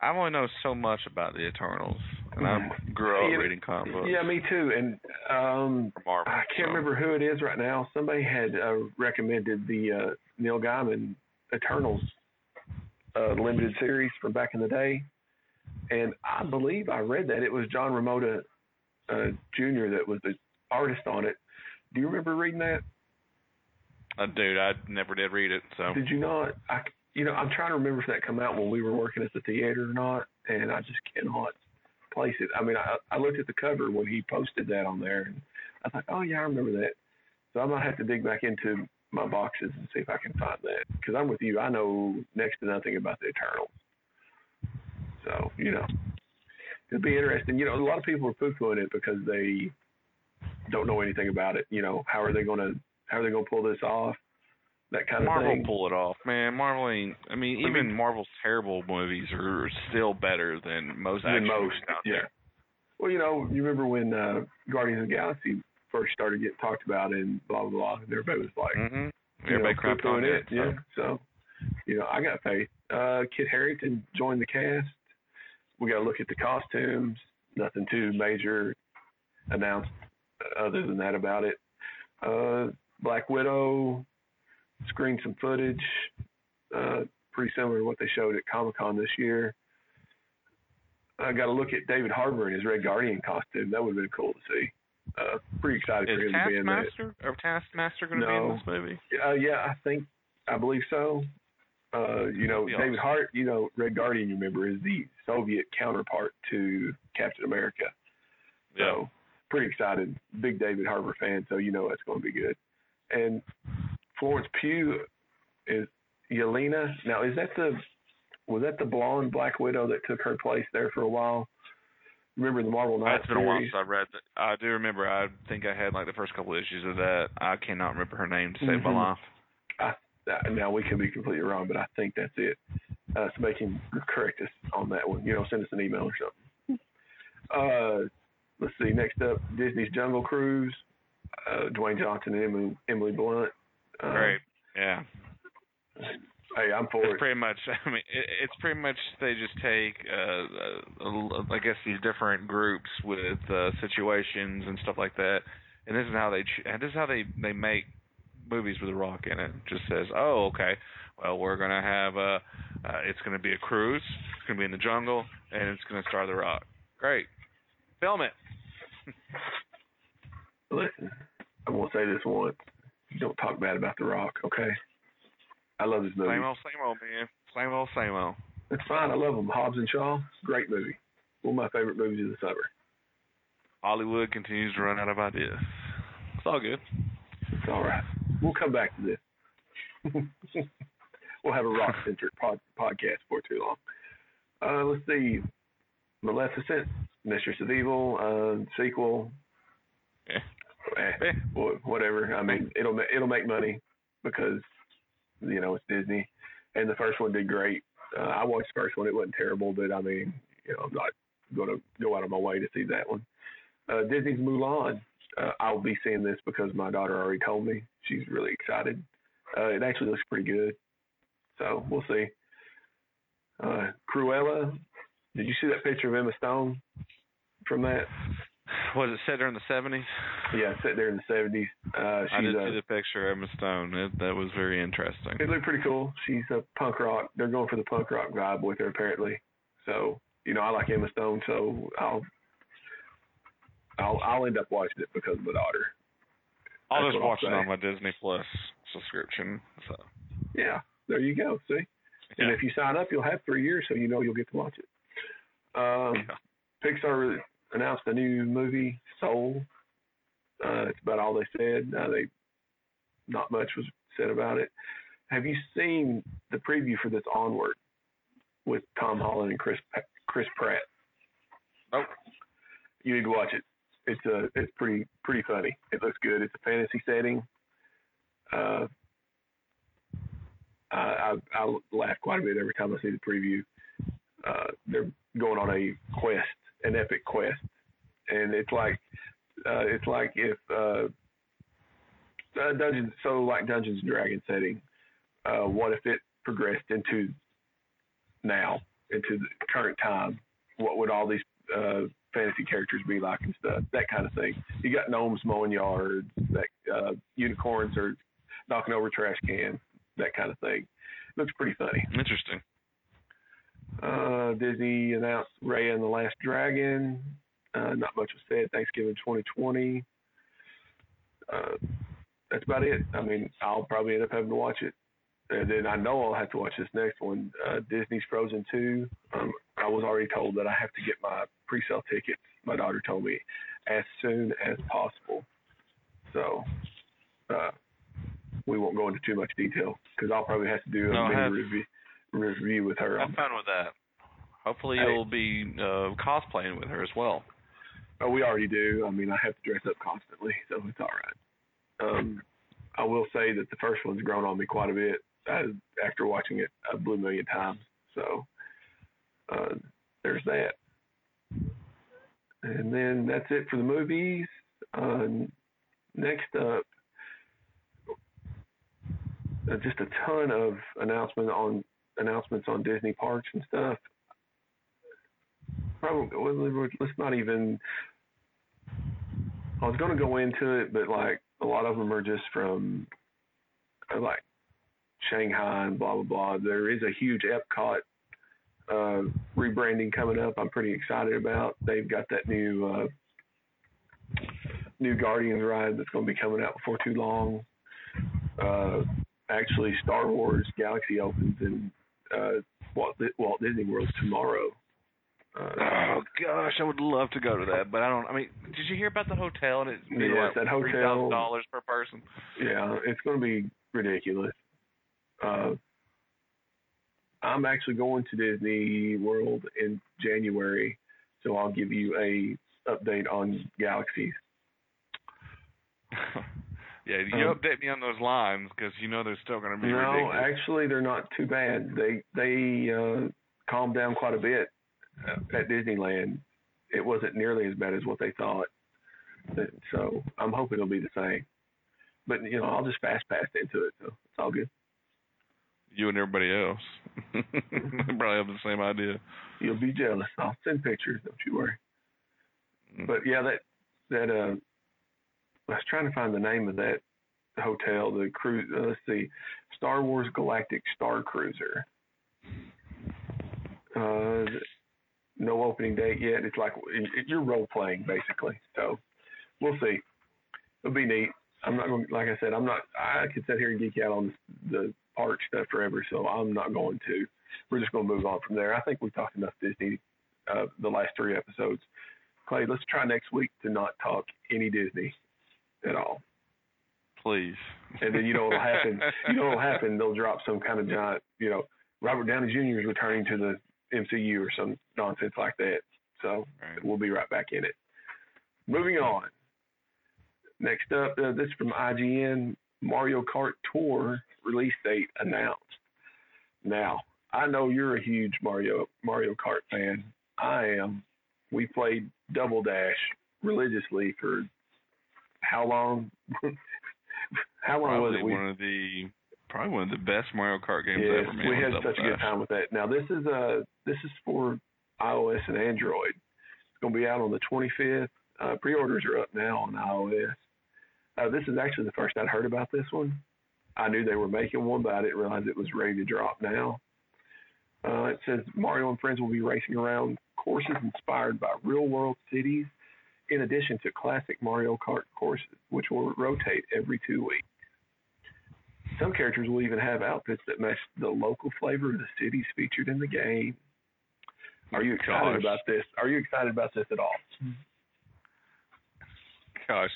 I only know so much about the Eternals, and I grew up Mm-hmm. Yeah, reading comic books. yeah, me too. And um, Marvel. I can't so. remember who it is right now. Somebody had uh, recommended the uh, Neil Gaiman Eternals uh, limited series from back in the day, and I believe I read that it was John Romita uh, Jr. that was the artist on it. Do you remember reading that? Uh, dude, I never did read it, so Did you not? I, you know, I'm trying to remember if that come out when we were working at the theater or not, and I just cannot place it. I mean, I, I looked at the cover when he posted that on there, and I thought, oh yeah, I remember that. So I might have to dig back into my boxes and see if I can find that. Because I'm with you, I know next to nothing about the Eternals. So you know, it'll be interesting. You know, a lot of people are poo-pooing it because they don't know anything about it. You know, how are they gonna how are they gonna pull this off? That kind Marvel of thing. Marvel pull it off, man. Marvel ain't. I mean, I even mean- Marvel's terrible movies are still better than most than most. Yeah. Well, you know, you remember when uh, Guardians of the Galaxy first started getting talked about and blah blah blah, and everybody was like. Mm-hmm. Everybody know, crapped on it. it. Yeah. So, you know, I got faith. Uh, Kit Harington joined the cast. We got to look at the costumes. Nothing too major announced other than that about it. Uh, Black Widow screened some footage, uh, pretty similar to what they showed at Comic Con this year. I got to look at David Harbour in his Red Guardian costume. That would have been cool to see. Uh, pretty excited for Is him to be in that. Taskmaster or Taskmaster going to be in this movie? Uh, yeah, I think I believe so. Uh, you know, That'd David. Hart. You know, Red Guardian. You remember is the Soviet counterpart to Captain America. So pretty excited. Big David Harbour fan. So you know that's going to be good. And Florence Pugh is Yelena. Now is that the was that the blonde Black Widow that took her place there for a while? Remember the Marvel Knights It's been a while since I read that. I do remember. I think I had like the first couple issues of that. I cannot remember her name to save my Mhm. life. Uh, now we can be completely wrong, but I think that's it. Uh, so they can correct us on that one. You know, send us an email or something. Uh, let's see. Next up, Disney's Jungle Cruise. Uh, Dwayne Johnson and Emily, Emily Blunt. Uh, Great. Yeah. Hey, I'm for It's it. pretty much. I mean, it, it's pretty much they just take, uh, uh, I guess these different groups with uh, situations and stuff like that, and this is how they. this is how they they make movies with The rock in it. Just says, oh, okay, well, we're gonna have a. Uh, it's gonna be a cruise. It's gonna be in the jungle, and it's gonna star the rock. Great. Film it. Listen, I'm gonna say this once. Don't talk bad about The Rock, okay? I love this movie. Same old, same old, man. Same old, same old. It's fine. I love him. Hobbs and Shaw, great movie. One of my favorite movies of the summer. Hollywood continues to run out of ideas. It's all good. It's all right. We'll come back to this. we'll have a rock centric pod- podcast for too long. Uh, let's see. Maleficent, Mistress of Evil, uh, sequel. Yeah. Eh, Eh. whatever. I mean, it'll it'll make money because you know it's Disney, and the first one did great. Uh, I watched the first one; it wasn't terrible, but I mean, you know, I'm not going to go out of my way to see that one. Uh, Disney's Mulan. Uh, I'll be seeing this because my daughter already told me. She's really excited. Uh, it actually looks pretty good, so we'll see. Uh, Cruella. Did you see that picture of Emma Stone from that? Was it set during the seventies? Yeah, set there in the seventies. Uh, I did see the picture of Emma Stone. It, that was very interesting. it looked pretty cool. She's a punk rock. They're going for the punk rock vibe with her apparently. So you know, I like Emma Stone, so I'll I'll I'll end up watching it because of my daughter. I'll That's just what I'll watch it on my Disney Plus subscription. So Yeah, there you go. See, and Yeah. if you sign up, you'll have three years, so you know you'll get to watch it. Um, yeah. Pixar announced a new movie, Soul. Uh, that's about all they said. Uh, they not much was said about it. Have you seen the preview for this Onward with Tom Holland and Chris Chris Pratt? Nope. You need to watch it. It's uh it's pretty pretty funny. It looks good. It's a fantasy setting. Uh, I, I laugh quite a bit every time I see the preview. Uh, they're going on a quest, an epic quest, and it's like uh, it's like if uh, Dungeons, so like Dungeons and Dragons setting. Uh, what if it progressed into now, into the current time? What would all these uh, fantasy characters be like and stuff? That kind of thing. You got gnomes mowing yards, that uh, unicorns are knocking over trash cans, that kind of thing. Looks pretty funny. Interesting. Uh, Disney announced Raya and the Last Dragon. Uh, not much was said. Thanksgiving 2020. Uh, that's about it. I mean, I'll probably end up having to watch it. And then I know I'll have to watch this next one, uh, Disney's Frozen 2. Um, I was already told that I have to get my pre-sale tickets. My daughter told me as soon as possible. So uh, we won't go into too much detail because I'll probably have to do a No, mini have- review, review with her. Have on fun with that. Hopefully Hey. you'll be uh, cosplaying with her as well. Oh, we already do. I mean, I have to dress up constantly, so it's all right. Um, I will say that the first one's grown on me quite a bit uh, after watching it a blue million times. So uh, there's that. And then that's it for the movies. Uh, next up, uh, just a ton of announcement on announcements on Disney parks and stuff. Probably well, let's not even. I was going to go into it, but like a lot of them are just from uh, like Shanghai and blah blah blah. There is a huge Epcot uh, rebranding coming up. I'm pretty excited about. They've got that new uh, new Guardians ride that's going to be coming out before too long. Uh, actually, Star Wars Galaxy opens in uh, Walt, Walt Disney World tomorrow. Uh, Oh gosh, I would love to go to that, but I don't. I mean, did you hear about the hotel? And it's Yes, that hotel- dollars per person. Yeah, it's going to be ridiculous. Uh, I'm actually going to Disney World in January, so I'll give you a update on Galaxies. yeah, you Um, update me on those lines because you know they're still going to be No, ridiculous. actually, they're not too bad. They they uh, calmed down quite a bit at Disneyland. It wasn't nearly as bad as what they thought. So I'm hoping it'll be the same. But you know, I'll just fast pass into it, so it's all good. You and everybody else they probably have the same idea. You'll be jealous. I'll send pictures. Don't you worry. Mm. But yeah, that that uh, I was trying to find the name of that hotel. The cruise. Uh, let's see, Star Wars Galactic Star Cruiser. Uh, no opening date yet. It's like it, you're role playing basically. So we'll see. It'll be neat. I'm not going. Like I said, I'm not. I could sit here and geek out on the park stuff forever. So I'm not going to. We're just going to move on from there. I think we talked enough Disney uh, the last three episodes. Clay, let's try next week to not talk any Disney at all. Please. And then you know what'll happen. You know what'll happen. They'll drop some kind of giant. You know, Robert Downey Jr. is returning to the MCU or some nonsense like that. So Right. we'll be right back in it. Moving on. Next up, uh, this is from IGN. Mario Kart Tour release date announced. Now, I know you're a huge Mario Mario Kart fan. I am. We played Double Dash religiously for how long? how long was Probably it? We, one of the probably one of the best Mario Kart games yes, ever made. we had such a good time with that. Now this is uh this is for iOS and Android. It's going to be out on the 25th. Uh, pre-orders are up now on iOS. Uh, this is actually the first I'd heard about this one. I knew they were making one, but I didn't realize it was ready to drop now. Uh, it says Mario and friends will be racing around courses inspired by real-world cities, in addition to classic Mario Kart courses, which will rotate every two weeks. Some characters will even have outfits that match the local flavor of the cities featured in the game. Are you excited Gosh. about this? Are you excited about this at all? Gosh,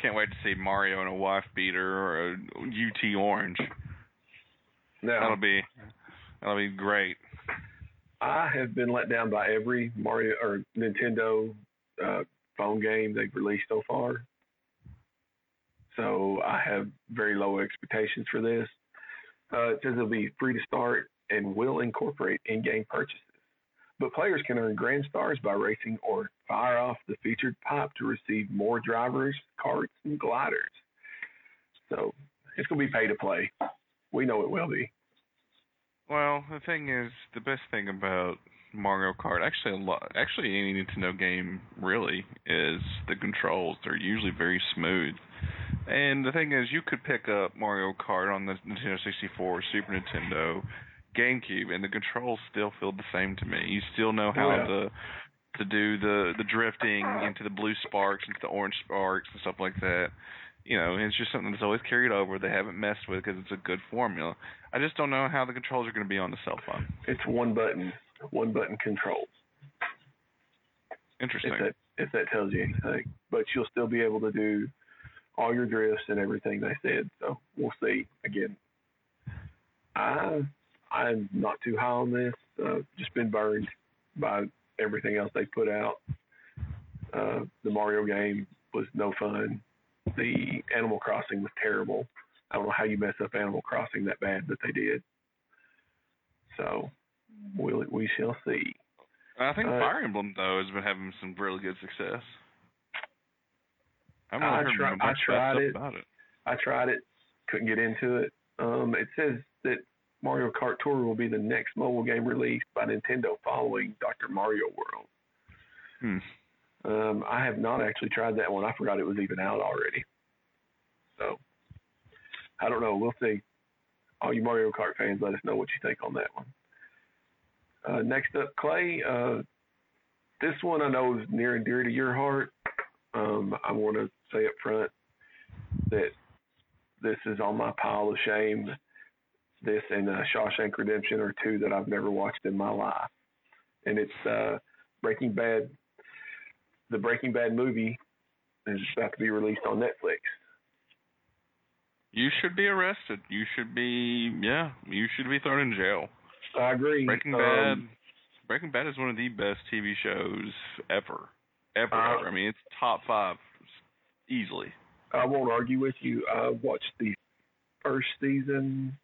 can't wait to see Mario in a wife beater or a UT orange. That'll be that'll be great. I have been let down by every Mario or Nintendo uh, phone game they've released so far. So I have very low expectations for this. Uh, it says it'll be free to start and will incorporate in-game purchases. But players can earn grand stars by racing or fire off the featured pipe to receive more drivers, carts, and gliders. So it's going to be pay to play. We know it will be. Well, the thing is, the best thing about Mario Kart, actually a lot, actually any Nintendo game really is the controls. They're usually very smooth. And the thing is, you could pick up Mario Kart on the Nintendo 64, Super Nintendo, GameCube, and the controls still feel the same to me. You still know how yeah. to to do the the drifting into the blue sparks, into the orange sparks, and stuff like that. You know, it's just something that's always carried over. They haven't messed with because it's a good formula. I just don't know how the controls are going to be on the cell phone. It's one button, one button controls. Interesting. if that if that tells you anything. But you'll still be able to do all your drifts and everything they said. So we'll see. Again, I I'm not too high on this. Uh, just been burned by everything else they put out. Uh, the Mario game was no fun. The Animal Crossing was terrible. I don't know how you mess up Animal Crossing that bad, but they did. So we'll, we shall see. I think uh, Fire Emblem though has been having some really good success. I I really heard tri- much I tried it. about it. I tried it, couldn't get into it. Um, it says that Mario Kart Tour will be the next mobile game released by Nintendo following Dr. Mario World. Hmm. Um, I have not actually tried that one. I forgot it was even out already. So I don't know. We'll see. All you Mario Kart fans, let us know what you think on that one. Uh, next up, Clay. Uh, this one I know is near and dear to your heart. Um, I want to say up front that this is on my pile of shame. This and uh, Shawshank Redemption are two that I've never watched in my life, and it's uh, Breaking Bad. The Breaking Bad movie is about to be released on Netflix. You should be arrested. You should be yeah. You should be thrown in jail. I agree. Breaking Um, Bad. Breaking Bad is one of the best TV shows ever, ever. Uh, ever. I mean, it's top five easily. I won't argue with you. I watched the first season,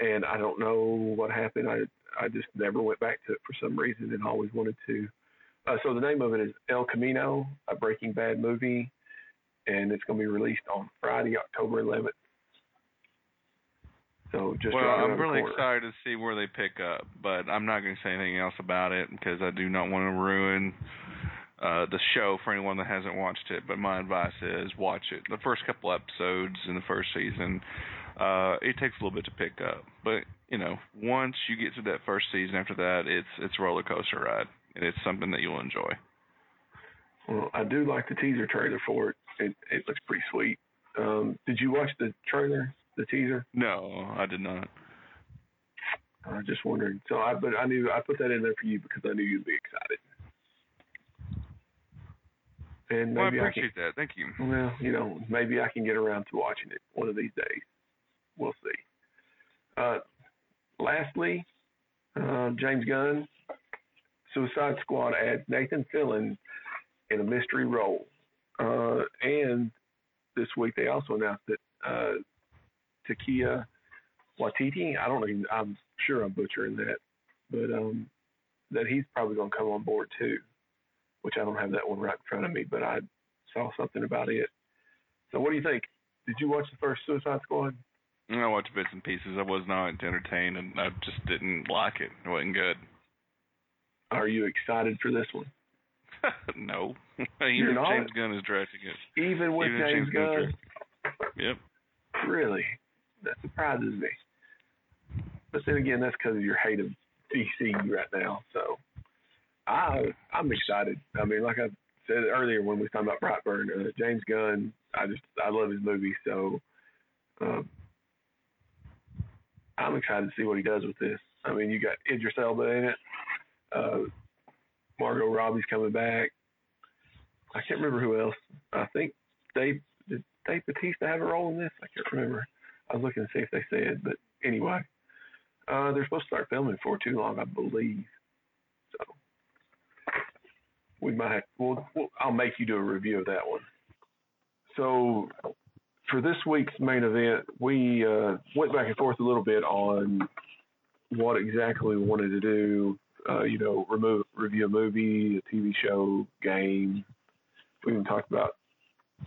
and I don't know what happened. I I just never went back to it for some reason, and always wanted to. Uh, so the name of it is El Camino, a Breaking Bad movie, and it's going to be released on Friday, October 11th. So just well, right I'm really corner. excited to see where they pick up, but I'm not going to say anything else about it because I do not want to ruin uh the show for anyone that hasn't watched it. But my advice is watch it. The first couple episodes in the first season, uh, it takes a little bit to pick up, but you know, once you get to that first season, after that, it's it's a roller coaster ride, and it's something that you'll enjoy. Well, I do like the teaser trailer for it. It it looks pretty sweet. Um, did you watch the trailer, the teaser? No, I did not. I was just wondering. So I, but I knew I put that in there for you because I knew you'd be excited. And Well, I maybe I, appreciate that. Thank you. Well, you know, maybe I can get around to watching it one of these days. We'll see. Uh, lastly, uh, James Gunn, Suicide Squad adds Nathan Fillion in a mystery role, uh, and this week they also announced that uh, Taika Waititi. I don't even. I'm sure I'm butchering that, but um, that he's probably going to come on board too. Which I don't have that one right in front of me, but I saw something about it. So what do you think? Did you watch the first Suicide Squad? I watched bits and pieces. I was not entertained, and I just didn't like it. It wasn't good. Are you excited for this one? no. You're Even not? James Gunn is directing it. Even with Even James James Gunn Gunn? Yep. Really? That surprises me. But then again, that's because of your hate of DC right now. So I I'm excited. I mean, like I said earlier when we was talking about Brightburn, uh, James Gunn. I just I love his movies. So um, I'm excited to see what he does with this. I mean, you got Idris Elba in it. Uh, Margot Robbie's coming back. I can't remember who else. I think Dave did Dave Batista have a role in this? I can't remember. I was looking to see if they said, but anyway, uh, they're supposed to start filming for too long, I believe. So we might have. Well, we'll, I'll make you do a review of that one. So for this week's main event, we uh, went back and forth a little bit on what exactly we wanted to do. Uh, you know, remove, review a movie, a TV show, game. We even talked about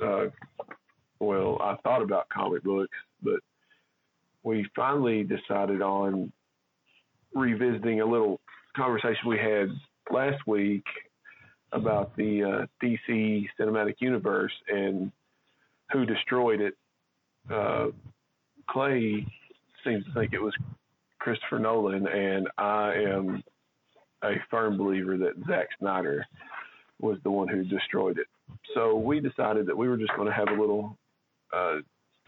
uh, well, I thought about comic books, but we finally decided on revisiting a little conversation we had last week about the uh, DC cinematic universe and who destroyed it. Uh, Clay seems to think it was Christopher Nolan, and I am a firm believer that Zack Snyder was the one who destroyed it. So we decided that we were just going to have a little uh,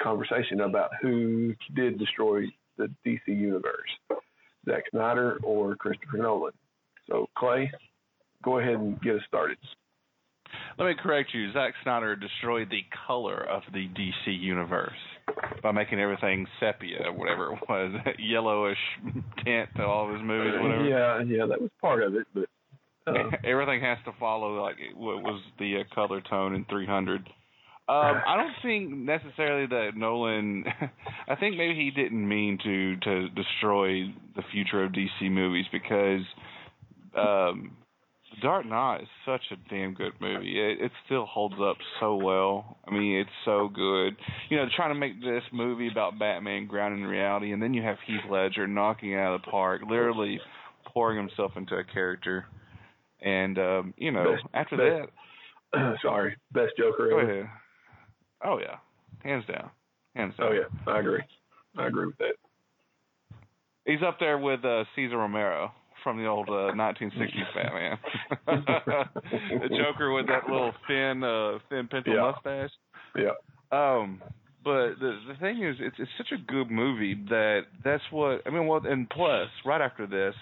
conversation about who did destroy the DC universe, Zack Snyder or Christopher Nolan. So Clay, go ahead and get us started. Let me correct you. Zack Snyder destroyed the color of the DC universe by making everything sepia, whatever it was, yellowish tint to all of his movies, whatever. Yeah, yeah, that was part of it, but uh, everything has to follow like what was the uh, color tone in 300. Um, I don't think necessarily that Nolan. I think maybe he didn't mean to to destroy the future of DC movies because um, Dark Knight is such a damn good movie. It, it still holds up so well. I mean, it's so good. You know, trying to make this movie about Batman grounded in reality, and then you have Heath Ledger knocking it out of the park, literally pouring himself into a character. And um, you know, Best- after best- that, sorry, best Joker go ever. ahead. Oh yeah, hands down, hands down. Oh yeah, I agree. I agree with that. He's up there with uh, Cesar Romero from the old uh, 1960s Batman. the Joker with that little thin, uh, thin pencil Yeah. mustache. Yeah. Um, but the the thing is, it's it's such a good movie that that's what I mean. Well, and plus, right after this,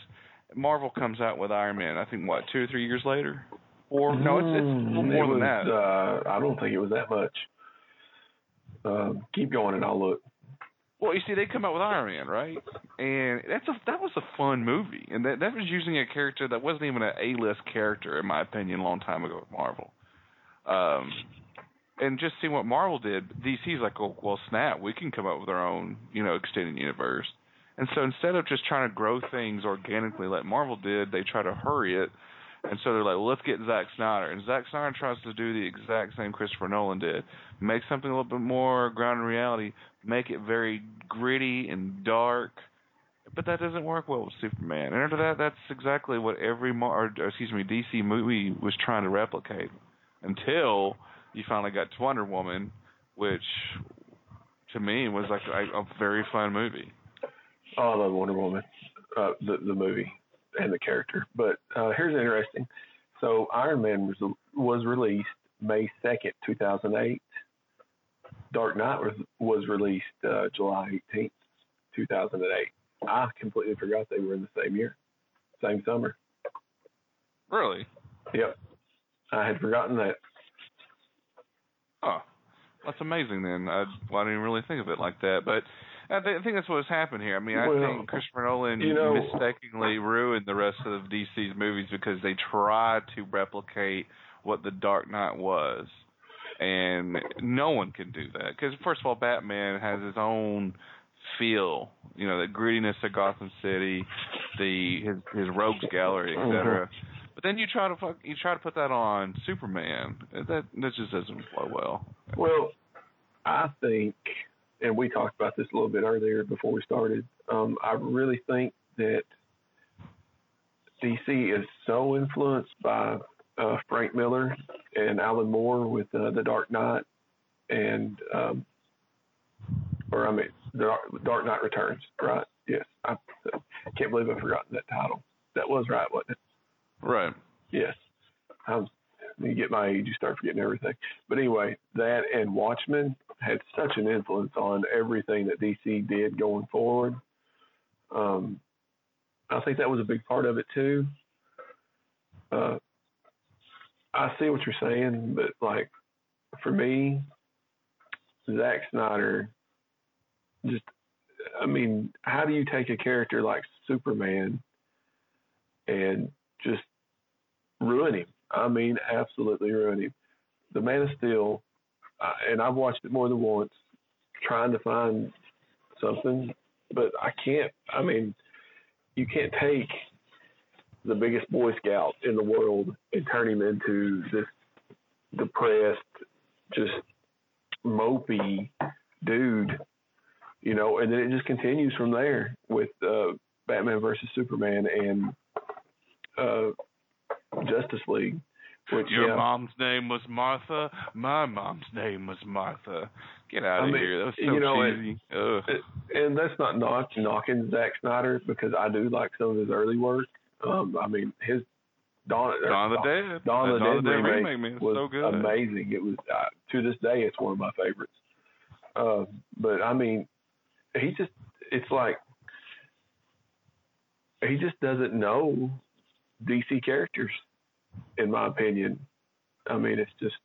Marvel comes out with Iron Man. I think what two or three years later, or no, it's it's a little Mm, more it than was, that. Uh, I don't think it was that much. Um, keep going and I'll look. Well, you see, they come out with Iron Man, right? And that's a that was a fun movie, and that that was using a character that wasn't even an A list character, in my opinion, a long time ago with Marvel. Um, and just seeing what Marvel did, DC's like, oh, well, snap, we can come up with our own, you know, extended universe. And so instead of just trying to grow things organically like Marvel did, they try to hurry it. And so they're like, well, let's get Zack Snyder. And Zack Snyder tries to do the exact same Christopher Nolan did. Make something a little bit more grounded in reality, make it very gritty and dark. But that doesn't work well with Superman. And after that, that's exactly what every Mar- or, excuse me DC movie was trying to replicate. Until you finally got to Wonder Woman, which to me was like a, a very fun movie. Oh, I love Wonder Woman, uh, the the movie and the character. But uh, here's interesting. So Iron Man was was released May second, two thousand eight. Dark Knight was was released uh, July eighteenth, two thousand and eight. I completely forgot they were in the same year, same summer. Really? Yep, I had forgotten that. Oh, that's amazing. Then I, well, I didn't really think of it like that, but I, th- I think that's what's happened here. I mean, I Well, think Christopher Nolan you know- mistakenly ruined the rest of DC's movies because they tried to replicate what the Dark Knight was, and no one can do that. Because first of all, Batman has his own feel, you know, the grittiness of Gotham City, the his his rogues gallery, etc. But then you try to fuck, you try to put that on Superman. That that just doesn't flow well. Well, I think and we talked about this a little bit earlier before we started. Um, I really think that DC is so influenced by uh, Frank Miller and Alan Moore with uh, The Dark Knight and um, or I mean The Dark Knight Returns, right? Yes, I, I can't believe I've forgotten that title. That was right, wasn't it? Right. Yes. I'm, you get my age, you start forgetting everything. But anyway, that and Watchmen had such an influence on everything that DC did going forward. Um, I think that was a big part of it too. Uh, I see what you're saying, but like for me, Zack Snyder just I mean, how do you take a character like Superman and just ruin him? I mean, absolutely ruin him. The Man of Steel, uh, and I've watched it more than once, trying to find something, but I can't. I mean, you can't take the biggest Boy Scout in the world and turn him into this depressed, just mopey dude, you know, and then it just continues from there with uh, Batman versus Superman and uh, Justice League. Which, Your yeah, mom's name was Martha. My mom's name was Martha. Get out I of mean, here. That was so you know, cheesy. Ugh. and that's not knock, knocking Zack Snyder because I do like some of his early work. Um, I mean, his Dawn, Dawn of the Dead. Dawn of the Dawn Dead Dead remake, remake, man, was so good. amazing. It was uh, to this day, it's one of my favorites. Uh, but I mean, he just it's like he just doesn't know DC characters, in my opinion. I mean, it's just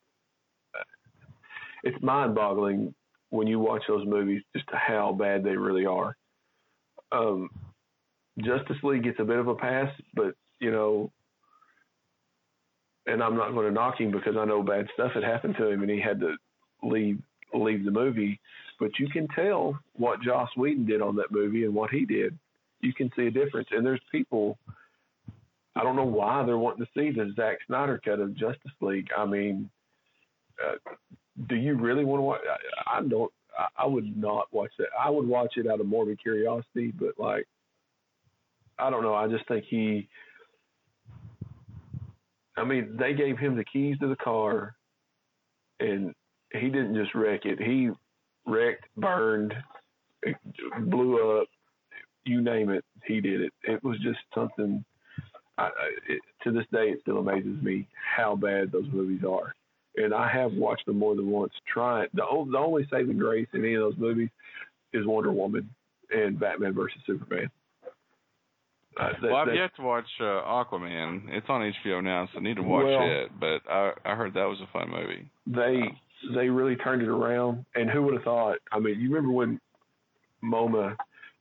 it's mind-boggling when you watch those movies just how bad they really are. Um, Justice League gets a bit of a pass, but you know, and I'm not going to knock him because I know bad stuff had happened to him and he had to leave leave the movie. But you can tell what Joss Whedon did on that movie and what he did. You can see a difference. And there's people. I don't know why they're wanting to see the Zack Snyder cut of Justice League. I mean, uh, do you really want to watch? I, I don't. I, I would not watch that. I would watch it out of morbid curiosity, but like, I don't know. I just think he. I mean, they gave him the keys to the car, and he didn't just wreck it. He wrecked, burned, blew up, you name it. He did it. It was just something. I, it, to this day, it still amazes me how bad those movies are. And I have watched them more than once. Trying the, the only saving grace in any of those movies is Wonder Woman and Batman versus Superman. Uh, that, well, I've that, yet to watch uh, Aquaman. It's on HBO now, so I need to watch Well- it. But I I heard that was a fun movie. they they really turned it around. And who would have thought? I mean, you remember when Momoa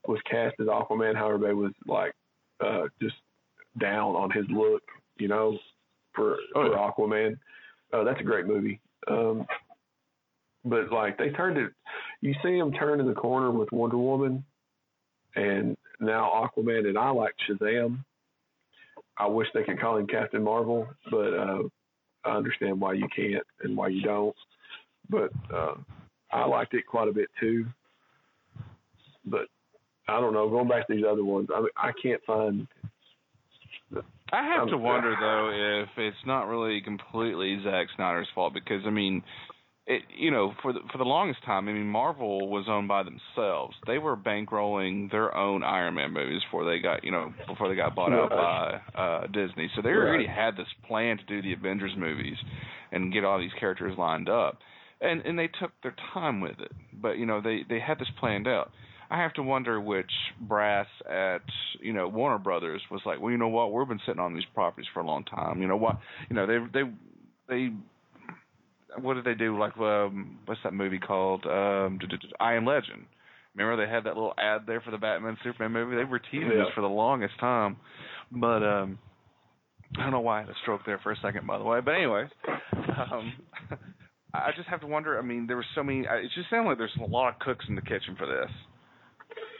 was cast as Aquaman? How everybody was like uh, just down on his look, you know, for Oh, for yeah. Aquaman. Uh, that's a great movie. Um, but like they turned it, you see him turning the corner with Wonder Woman, and now Aquaman, and I like Shazam. I wish they could call him Captain Marvel, but uh, I understand why you can't and why you don't. But uh, I liked it quite a bit too. But I don't know. Going back to these other ones, I mean, I can't find. I have Um, to wonder though if it's not really completely Zack Snyder's fault because I mean, it you know for the for the longest time I mean Marvel was owned by themselves. They were bankrolling their own Iron Man movies before they got you know before they got bought out by uh Disney. So they already Right. had this plan to do the Avengers movies and get all these characters lined up. And and they took their time with it. But you know they they had this planned out. I have to wonder which brass at you know Warner Brothers was like, well, you know what, we've been sitting on these properties for a long time. You know what, you know they they they what did they do? Like um, what's that movie called? Um, I Am Legend. Remember they had that little ad there for the Batman Superman movie. They were teasing Yeah. this for the longest time, but um, I don't know why I had a stroke there for a second, by the way. But anyways, um, I just have to wonder. I mean, there were so many. It just sounded like there's a lot of cooks in the kitchen for this.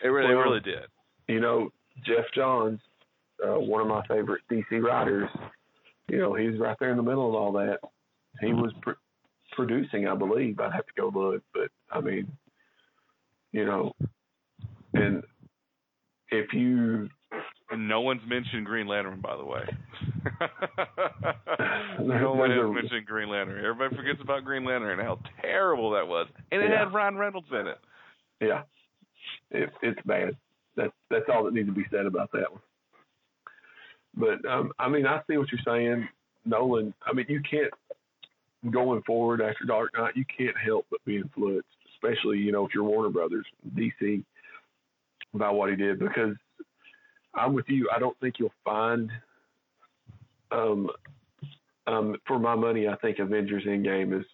It really, Well, it really did. You know, Geoff Johns, uh, one of my favorite DC writers. You know, he's right there in the middle of all that. He was pr- producing, I believe. I'd have to go look, but I mean, You know, and if you and no one's mentioned Green Lantern, by the way. No one has mentioned Green Lantern. Everybody forgets about Green Lantern and how terrible that was. And it Yeah. had Ryan Reynolds in it. yeah, it, it's bad. That's that's all that needs to be said about that one. But um, I mean, I see what you're saying, Nolan. I mean, you can't going forward after Dark Knight, you can't help but be influenced, especially you know if you're Warner Brothers, DC, by what he did. Because I'm with you. I don't think you'll find. Um, um, for my money, I think Avengers Endgame is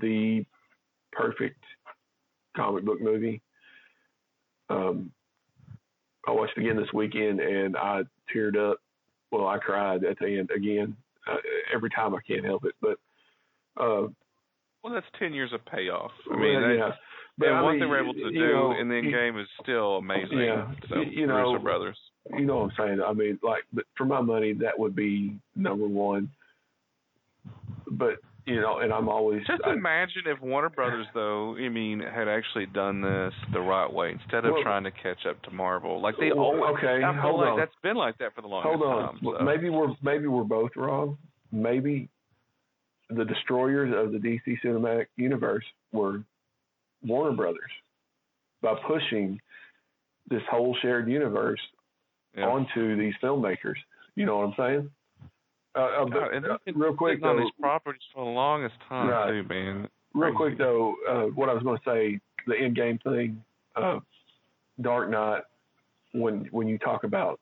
the perfect comic book movie. Um, I watched it again this weekend and I teared up. Well, I cried at the end again. Uh, every time I can't help it, but uh, Well, that's ten years of payoff. I well, mean, that, yeah. But and I what mean, they were able to do know, in the end game is still amazing. Yeah, So, you- you know, Russo brothers. You know what I'm saying? I mean, like, but for my money, that would be number one. But you know, and I'm always Just I, imagine if Warner Brothers, though, I mean, had actually done this the right way instead of Well- trying to catch up to Marvel. Like they Well, always. okay, I feel hold like on. that's been like that for the longest hold on. time. So. Maybe we're maybe we're both wrong. Maybe the destroyers of the DC cinematic universe were Warner Brothers by pushing this whole shared universe Yeah. onto these filmmakers. You know what I'm saying? Uh, uh, and uh, they've been real quick sitting on these properties for the longest time Right. too, man. real quick though, uh, what I was going to say, the end game thing, uh, Dark Knight. When when you talk about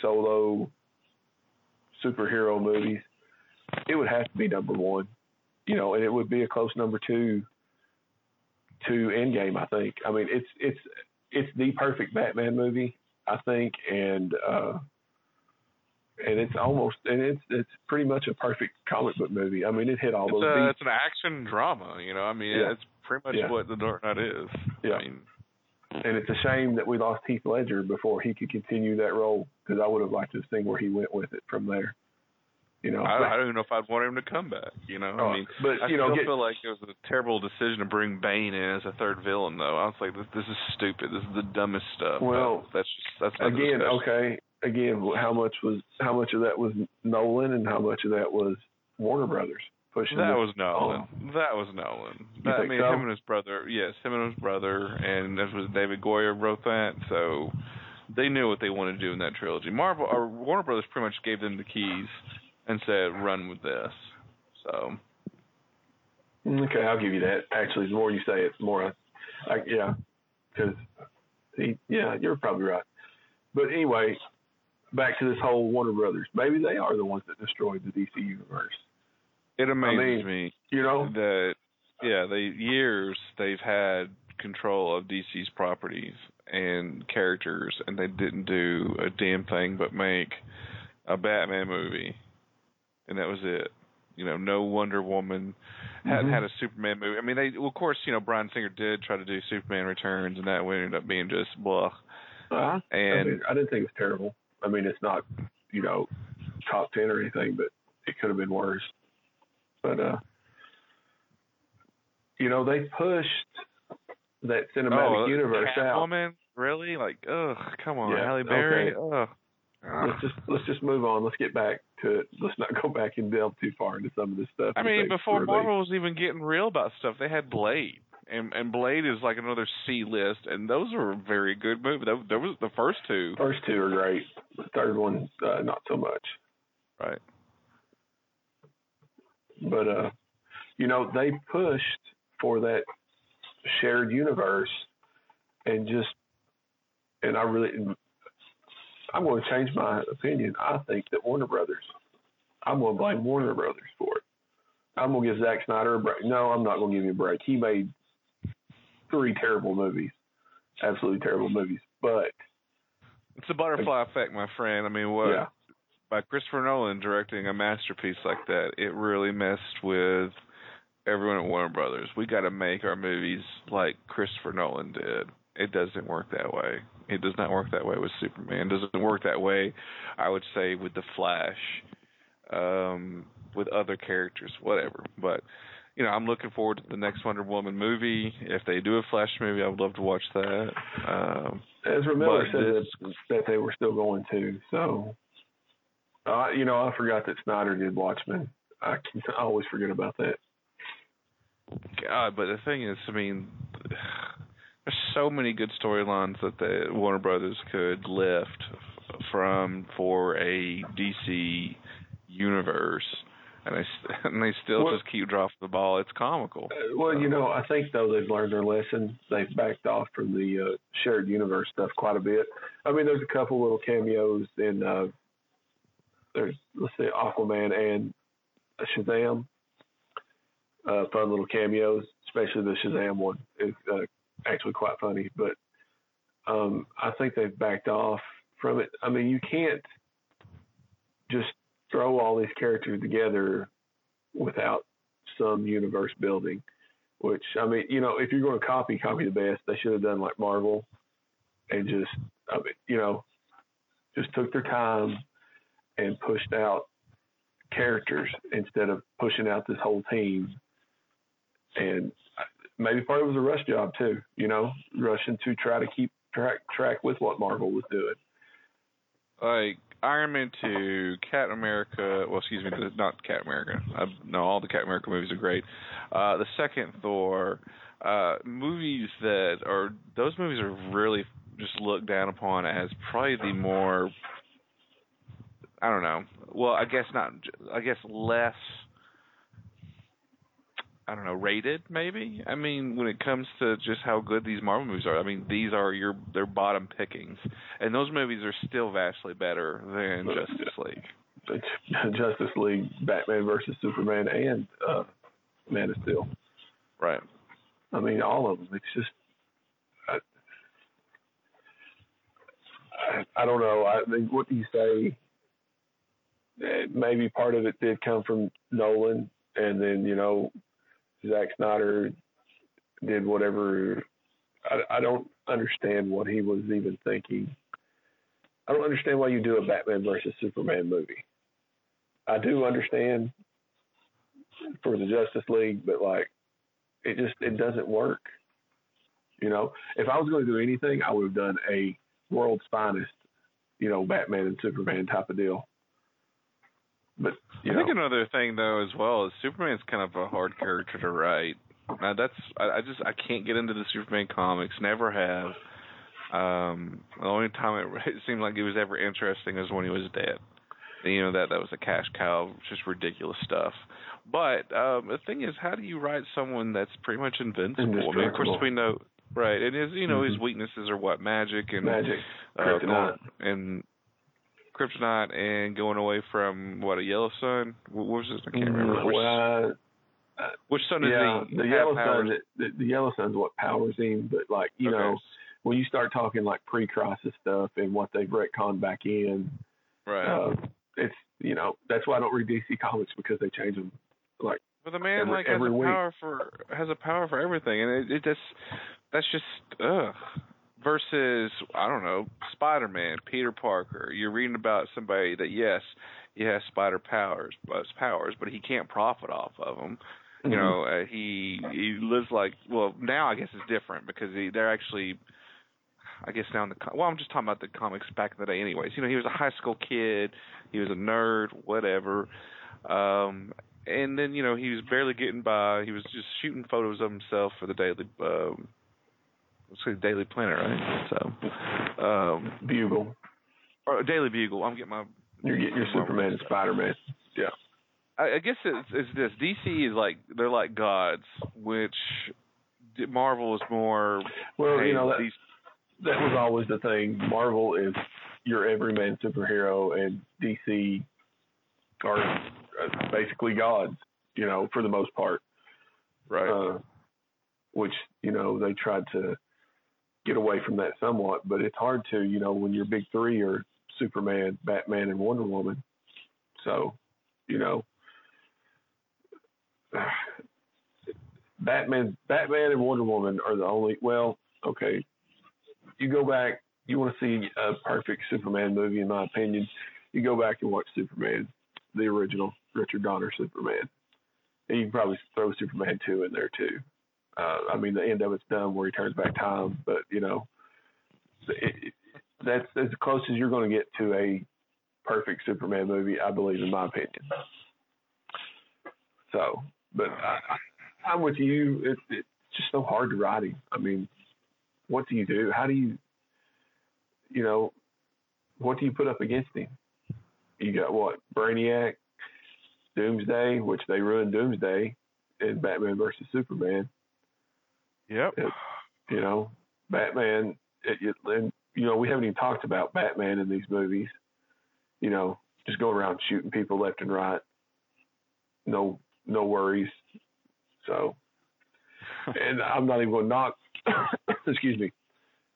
solo superhero movies, it would have to be number one, you know, and it would be a close number two to Endgame. I think. I mean, it's it's it's the perfect Batman movie, I think, and uh, and it's almost and it's it's pretty much a perfect comic book movie. I mean, it hit all It's those a beats. it's an action drama, you know. I mean, Yeah. it's pretty much Yeah. what the Dark Knight is. Yeah. I mean, and it's a shame that we lost Heath Ledger before he could continue that role because I would have liked to see where he went with it from there. You know, I, I don't even know if I'd want him to come back. You know, Oh, I mean, but I you know, still get, feel like it was a terrible decision to bring Bane in as a third villain, though. I was like, this, this is stupid. This is the dumbest stuff. Well, But that's just that's again, okay, again, how much was how much of that was Nolan and how much of that was Warner Brothers pushing That was Nolan. Oh. That was Nolan. That, I mean, so? him and his brother. Yes, him and his brother, and that was David Goyer wrote that. So they knew what they wanted to do in that trilogy. Marvel or Warner Brothers pretty much gave them the keys and said, "Run with this." So Okay, I'll give you that. Actually, the more you say it, the more I, I yeah, because yeah, you're probably right. But anyway, back to this whole Warner Brothers. Maybe they are the ones that destroyed the DC universe. it amazes mean, me You know, that yeah, they years they've had control of DC's properties and characters, and they didn't do a damn thing but make a Batman movie, and that was it. You know, no Wonder Woman, hadn't Mhm. had a Superman movie. I mean, they well, of course, you know, Bryan Singer did try to do Superman Returns, and that ended up being just blah. Uh, I, And mean, I didn't think it was terrible. I mean, it's not, you know, top ten or anything, but it could have been worse. But uh, you know, they pushed that cinematic oh, universe out. Catwoman, really? Like, ugh, come on, Yeah, Halle Berry, okay. ugh. Let's just let's just move on. Let's get back to it. Let's not go back and delve too far into some of this stuff. I mean, before. Marvel was even getting real about stuff, they had Blade, and and Blade is like another C list, and those were very good movies. There, there was the first two, First two are great. The third one, uh, not so much. right? But uh, you know, they pushed for that shared universe, and just, and I really, I'm going to change my opinion. I think that Warner Brothers, I'm going to blame Warner Brothers for it. I'm going to give Zack Snyder a break. No, I'm not going to give him a break. He made three terrible movies, absolutely terrible movies. But It's a butterfly effect, my friend. I mean, what yeah, by Christopher Nolan directing a masterpiece like that, it really messed with everyone at Warner Brothers. We got to make our movies like Christopher Nolan did. It doesn't work that way. It does not work that way with Superman. It doesn't work that way, I would say, with the Flash, um, with other characters, whatever. But you know, I'm looking forward to the next Wonder Woman movie. If they do a Flash movie, I would love to watch that. Um, Ezra Miller said that, that they were still going to. So, uh, you know, I forgot that Snyder did Watchmen. I, can, I always forget about that. God, but the thing is, I mean, there's so many good storylines that the Warner Brothers could lift from for a DC universe, and they and they still Well- just keep dropping the ball. It's comical. Uh, well, you know, I think though they've learned their lesson. They've backed off from the uh, shared universe stuff quite a bit. I mean, there's a couple little cameos in uh, there's let's say Aquaman and Shazam. Uh, fun little cameos, especially the Shazam one is uh, actually quite funny. But um, I think they've backed off from it. I mean, you can't just throw all these characters together without some universe building. Which I mean, you know, if you're going to copy, copy the best. They should have done like Marvel, and just I mean, you know, just took their time and pushed out characters instead of pushing out this whole team. And maybe part of it was a rush job too, you know, rushing to try to keep track track with what Marvel was doing. Like Iron Man two, Captain America. Well, excuse me, not Captain America. I, no, all the Captain America movies are great. Uh, the second Thor, uh, movies that are those movies are really just looked down upon as probably the more. I don't know. Well, I guess not. I guess less. I don't know, rated maybe. I mean, when it comes to just how good these Marvel movies are, I mean, these are your their bottom pickings, and those movies are still vastly better than Justice League. Justice League, Batman versus Superman, and uh, Man of Steel. Right. I mean, all of them. It's just, I, I, I don't know. I mean, what do you say? Eh, Maybe part of it did come from Nolan, and then you know, Zack Snyder did whatever. I, I don't understand what he was even thinking. I don't understand why you do a Batman versus Superman movie. I do understand for the Justice League, but like it just it doesn't work. You know, if I was going to do anything, I would have done a world's finest, you know, Batman and Superman type of deal. But you I know, think another thing though as well is Superman's kind of a hard character to write. Now that's I, I just I can't get into the Superman comics. Never have. Um, the only time it, it seemed like it was ever interesting is when he was dead. You know that that was a cash cow, just ridiculous stuff. But um, the thing is, how do you write someone that's pretty much invincible? I mean, of course we know, right? And his you know his Mhm. weaknesses are what magic and magic, uh, and kryptonite and going away from what a yellow sun. What was it? I can't remember. Which, Well, which sun is yeah, he? the yellow sun. The, the yellow sun's what powers him. But like you Okay. know, when you start talking like pre-crisis stuff and what they've retconned back in, right? uh, it's you know that's why I don't read DC comics because they change them. Like but the man every- like has a week. power for has a power for everything, and it, it just that's just ugh. Versus I don't know Spider Man, Peter Parker. You're reading about somebody that yes, he has spider powers, uh, powers, but he can't profit off of them. Mm-hmm. you know uh, he he lives like well now i guess it's different because he they're actually i guess now in the well i'm just talking about the comics back in the day anyways you know he was a high school kid he was a nerd whatever um and then you know he was barely getting by he was just shooting photos of himself for the daily um let's say daily planet right so um Bugle. or daily bugle i'm getting my You're getting your Superman and Spider Man. Yeah. I, I guess it's, it's this. DC is like they're like gods, which Marvel is more. Well, hey, you know that these, that was always the thing. Marvel is your everyman superhero, and DC are uh, basically gods. You know, for the most part. right? Uh, which you know they tried to get away from that somewhat, but it's hard to. You know, when your big three are Superman, Batman, and Wonder Woman. So, you know, Batman, Batman, and Wonder Woman are the only. Well, okay, you go back. You want to see a perfect Superman movie, in my opinion. You go back and watch Superman, the original Richard Donner Superman. And you can probably throw Superman two in there too. Uh, I mean, the end of it's done where he turns back time, but you know, it, that's as close as you're going to get to a perfect Superman movie, I believe, in my opinion. So, but I, I, I'm with you. It, it's just so hard to write him. I mean, what do you do? How do you, you know, what do you put up against him? You got what Brainiac, Doomsday, which they ruined Doomsday in Batman versus Superman. Yep. It, you know, Batman. It, it, and you know, we haven't even talked about Batman in these movies. You know, just going around shooting people left and right. No, no worries. So, and I'm not even going to knock. excuse me,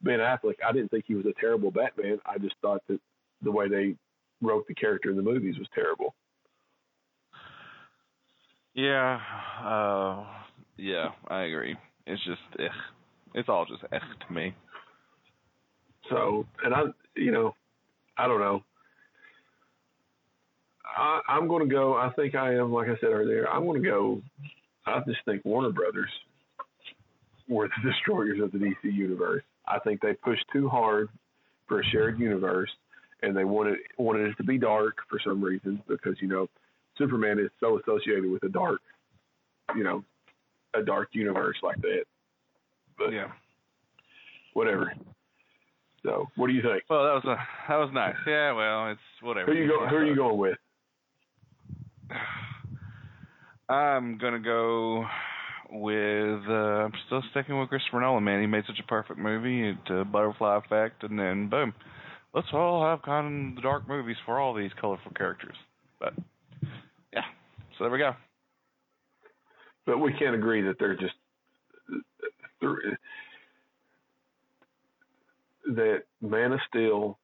Ben Affleck. I didn't think he was a terrible Batman. I just thought that the way they wrote the character in the movies was terrible. Yeah, uh, yeah, I agree. It's just, ugh. it's all just ugh to me. So, and I, you know, I don't know. I, I'm going to go. I think I am. Like I said earlier, I'm going to go. I just think Warner Brothers were the destroyers of the DC universe. I think they pushed too hard for a shared universe, and they wanted wanted it to be dark for some reason because you know Superman is so associated with a dark, you know, a dark universe like that. But yeah, whatever. So, what do you think? Well, that was a that was nice. Yeah, well, it's whatever. Who you go? Who are you going with? I'm gonna go with. Uh, I'm still sticking with Christopher Nolan. Man, he made such a perfect movie. It uh, Butterfly Effect, and then boom, let's all have kind of the dark movies for all these colorful characters. But yeah, so there we go. But we can't agree that they're just that Man of Steel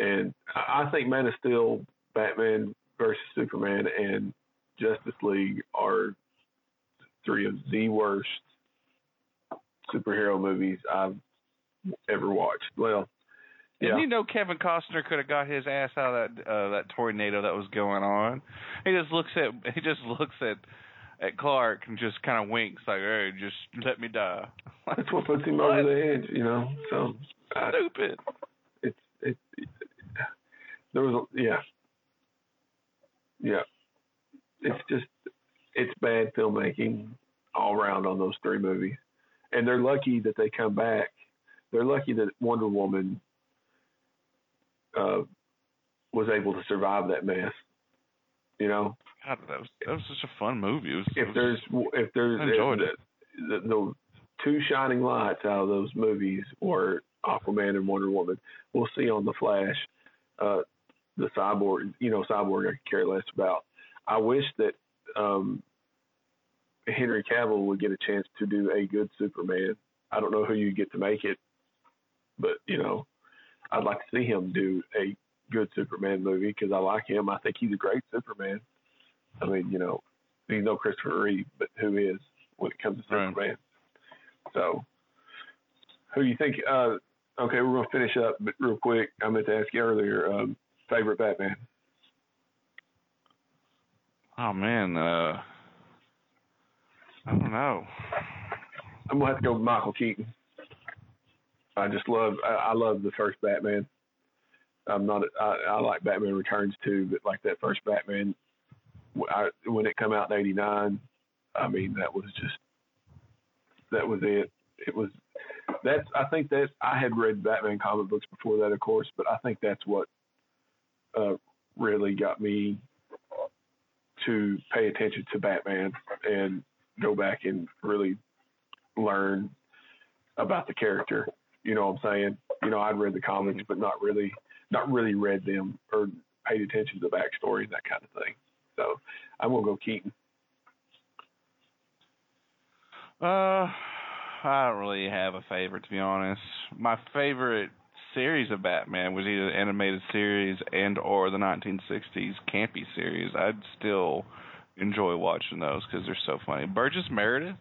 and I think Man of Steel, Batman versus Superman, and Justice League are three of the worst superhero movies I've ever watched. Well, yeah. And you know Kevin Costner could have got his ass out of that uh, that tornado that was going on. He just looks at he just looks at at Clark and just kind of winks like, "Hey, just let me die." That's what puts him what? over the edge, you know. So stupid. I, it's it, It's it. There was a, yeah, yeah. It's just it's bad filmmaking all around on those three movies, and they're lucky that they come back. They're lucky that Wonder Woman uh, was able to survive that mess. You know. God, that was that was such a fun movie. It was, if was, there's if there's I enjoyed if, it. The, the, the two shining lights out of those movies were Aquaman and Wonder Woman. We'll see on the Flash, uh, the cyborg. You know, cyborg I could care less about. I wish that um, Henry Cavill would get a chance to do a good Superman. I don't know who you get to make it, but you know, I'd like to see him do a good Superman movie because I like him. I think he's a great Superman. I mean, you know, he's no Christopher Reeve, but who is when it comes to right. Superman? So, who do you think? Uh, okay, we're gonna finish up, but real quick, I meant to ask you earlier. Um, favorite Batman? Oh man, uh, I don't know. I'm gonna have to go with Michael Keaton. I just love. I, I love the first Batman. I'm not. I, I like Batman Returns too, but like that first Batman, I, when it came out in '89, I mean that was just that was it. It was that's. I think that I had read Batman comic books before that, of course, but I think that's what uh, really got me to pay attention to Batman and go back and really learn about the character. You know what I'm saying? You know, I'd read the comics, but not really, not really read them or paid attention to the backstory and that kind of thing. So I'm gonna go Keaton. Uh, I don't really have a favorite to be honest. My favorite series of Batman was either the animated series and or the 1960s campy series. I'd still enjoy watching those because they're so funny. Burgess Meredith.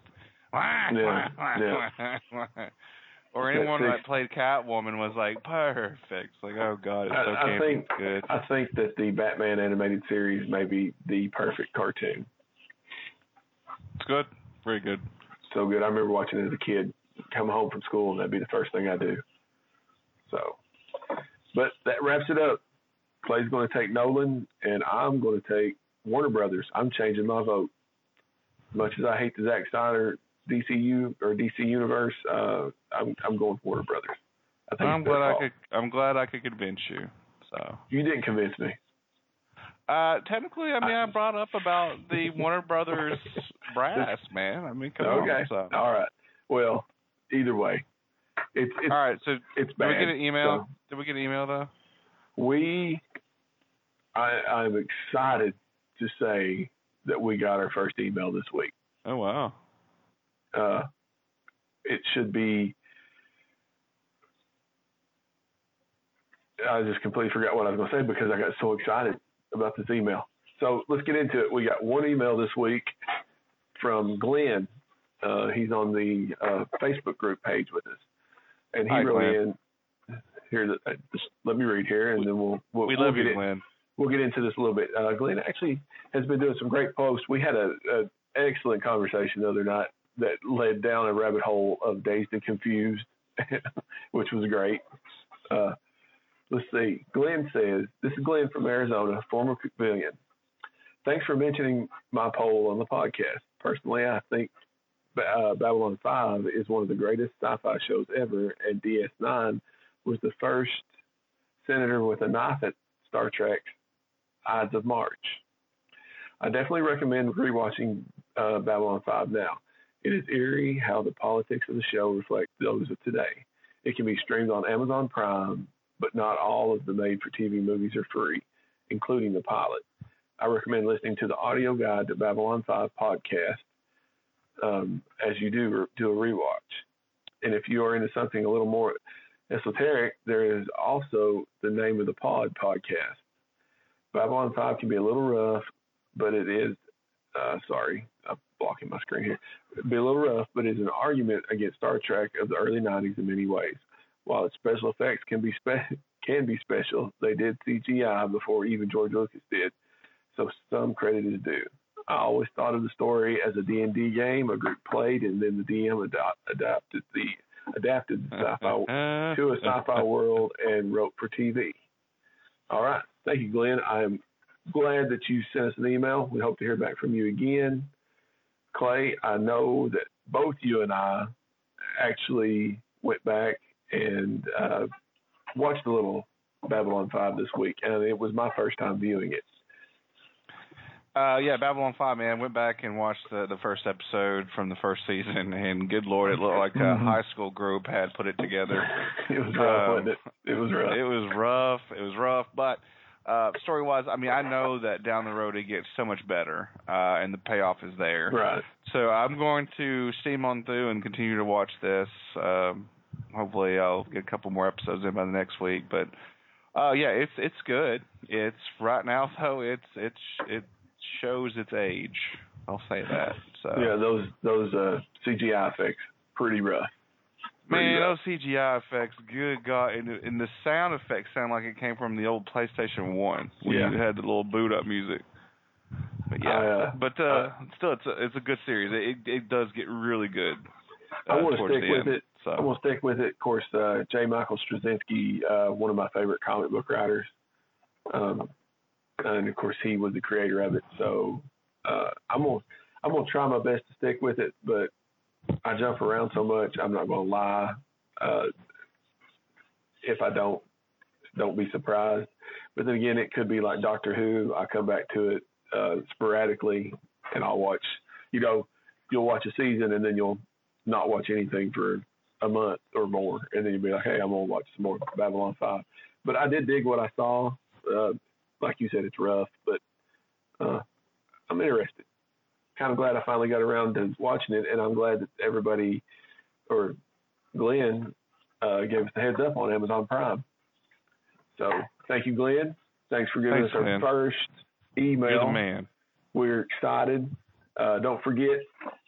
Yeah, yeah. or anyone that played Catwoman was like perfect. It's like, oh god, it's so I. I think good. I think that the Batman animated series may be the perfect cartoon. It's good. Very good. So good. I remember watching it as a kid. Come home from school and that'd be the first thing I do. So, but that wraps it up. Clay's going to take Nolan, and I'm going to take Warner Brothers. I'm changing my vote. Much as I hate the Zack Snyder DCU or DC Universe, uh, I'm I'm going Warner Brothers. I think I'm it's their glad I could. I'm glad I could convince you. So, You didn't convince me. uh, technically, I mean, I brought up about the Warner Brothers brass, man. I mean, come okay. on. So, All right. Well, either way, it's it's all right. So, it's bad. did we get an email? So Did we get an email though? we, I I'm excited to say that we got our first email this week. Oh wow. Uh, it should be. I just completely forgot what I was going to say because I got so excited about this email. So let's get into it. We got one email this week from Glenn. Uh, he's on the uh, Facebook group page with us, and he Hi, wrote Glenn. in. Here, uh, just let me read here, and then we'll we'll, We we'll love get you, in- Glenn. we'll get into this a little bit. Uh, Glenn actually has been doing some great posts. We had a, a excellent conversation the other night that led down a rabbit hole of dazed and confused, which was great. Uh, let's see. Glenn says, "This is Glenn from Arizona, former civilian. Thanks for mentioning my poll on the podcast. Personally, I think uh, Babylon 5 is one of the greatest sci-fi shows ever, and DS9 was the first senator with a knife at Star Trek Ides of March. I definitely recommend rewatching uh, Babylon 5 now. It is eerie how the politics of the show reflect those of today. It can be streamed on Amazon Prime, but not all of the made for TV movies are free, including the pilot. I recommend listening to the audio guide to Babylon 5 podcast um, as you do do a rewatch. And if you are into something a little more esoteric, there is also the name of the pod podcast. Babylon 5 can be a little rough, but it is, uh, sorry, I'm blocking my screen here. Be a little rough, but it's an argument against Star Trek of the early 90s in many ways. While its special effects can be spe- can be special, they did CGI before even George Lucas did, so some credit is due. I always thought of the story as a D&D game a group played, and then the DM ado- adapted the adapted the sci-fi to a sci-fi world and wrote for TV. All right. Thank you, Glenn. I am glad that you sent us an email. We hope to hear back from you again. Clay, I know that both you and I actually went back and uh, watched a little Babylon 5 this week, and it was my first time viewing it. Uh, yeah, Babylon Five, man. Went back and watched the the first episode from the first season, and good lord, it looked like a Mhm. high school group had put it together. It was rough, Um, wasn't it? It was rough. It was rough. It was rough, but uh, story wise, I mean, I know that down the road it gets so much better, uh, and the payoff is there. right. So I'm going to steam on through and continue to watch this. Um, hopefully, I'll get a couple more episodes in by the next week. But uh, yeah, it's it's good. It's right now though. It's it's it shows its age. I'll say that. So Yeah, those those uh, CGI effects pretty rough. Man, those CGI effects, good God, and, and the sound effects sound like it came from the old PlayStation One when Yeah. you had the little boot up music. But yeah, uh, but uh, still, it's a it's a good series. It it does get really good. Uh, I want to stick with end. it. So I'm gonna stick with it. Of course, uh, J. Michael Straczynski, uh, one of my favorite comic book writers, um, and of course he was the creator of it. So uh, I'm gonna I'm gonna try my best to stick with it, but I jump around so much. I'm not gonna lie. Uh, if I don't, don't be surprised. But then again, it could be like Doctor Who. I come back to it uh, sporadically, and I'll watch. You know, you'll watch a season, and then you'll not watch anything for a month or more, and then you'll be like, "Hey, I'm gonna watch some more Babylon 5." But I did dig what I saw. Uh, like you said, it's rough, but uh, I'm interested. Kind of glad I finally got around to watching it, and I'm glad that everybody or Glenn uh, gave us the heads up on Amazon Prime. So thank you, Glenn. Thanks for giving Thanks, us our Glenn. first email. you're the man. We're excited. Uh, don't forget,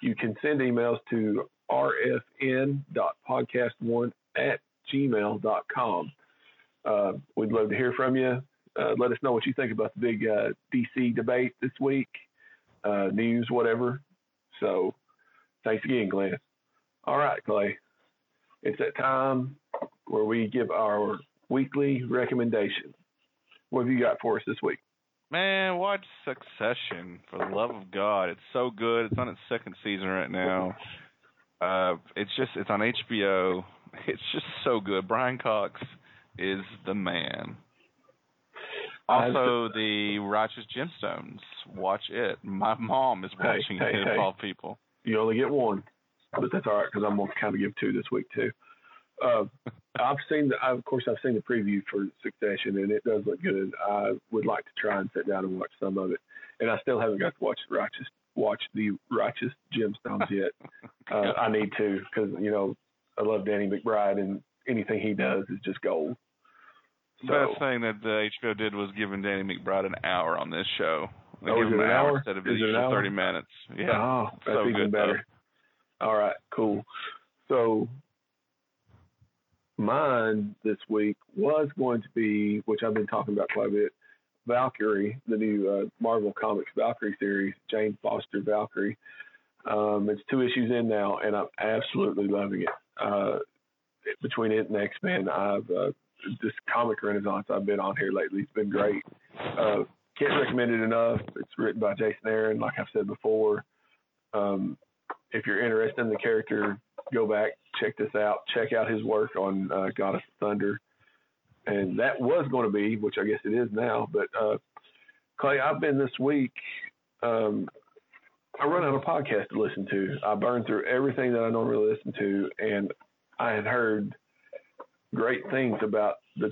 you can send emails to rfn.podcast1 at gmail.com. Uh, we'd love to hear from you. Uh, let us know what you think about the big uh, DC debate this week, uh, news, whatever. So thanks again, Glenn. All right, Clay. It's that time where we give our weekly recommendation. What have you got for us this week? Man, watch Succession for the love of God. It's so good. It's on its second season right now. Uh, it's just it's on HBO. It's just so good. Brian Cox is the man. Also, the Righteous Gemstones. Watch it. My mom is watching hey, it. Hey. Of all people. You only get one, but that's all right because I'm gonna kind of give two this week too. Uh, I've seen the, I, of course, I've seen the preview for Succession, and it does look good. I would like to try and sit down and watch some of it, and I still haven't got to watch the Righteous watch the Righteous Gemstones yet. uh, I need to because you know I love Danny McBride, and anything he does is just gold. The So, best thing that the HBO did was giving Danny McBride an hour on this show. They Oh, give is him it an an hour instead of Is it an hour? thirty minutes. Yeah. oh, that's so even good, better. All right, cool. So mine this week was going to be, which I've been talking about quite a bit, Valkyrie, the new uh, Marvel Comics Valkyrie series, Jane Foster Valkyrie. Um, it's two issues in now, and I'm absolutely loving it. Uh, between it and X Men, I've uh, this comic renaissance I've been on here lately. It's been great. Uh, can't recommend it enough. It's written by Jason Aaron, like I've said before. Um, if you're interested in the character, go back, check this out. Check out his work on uh, Goddess of Thunder. And that was going to be, which I guess it is now, but uh, Clay, I've been this week. Um, I run out of podcasts to listen to. I burned through everything that I normally listen to, and I had heard great things about the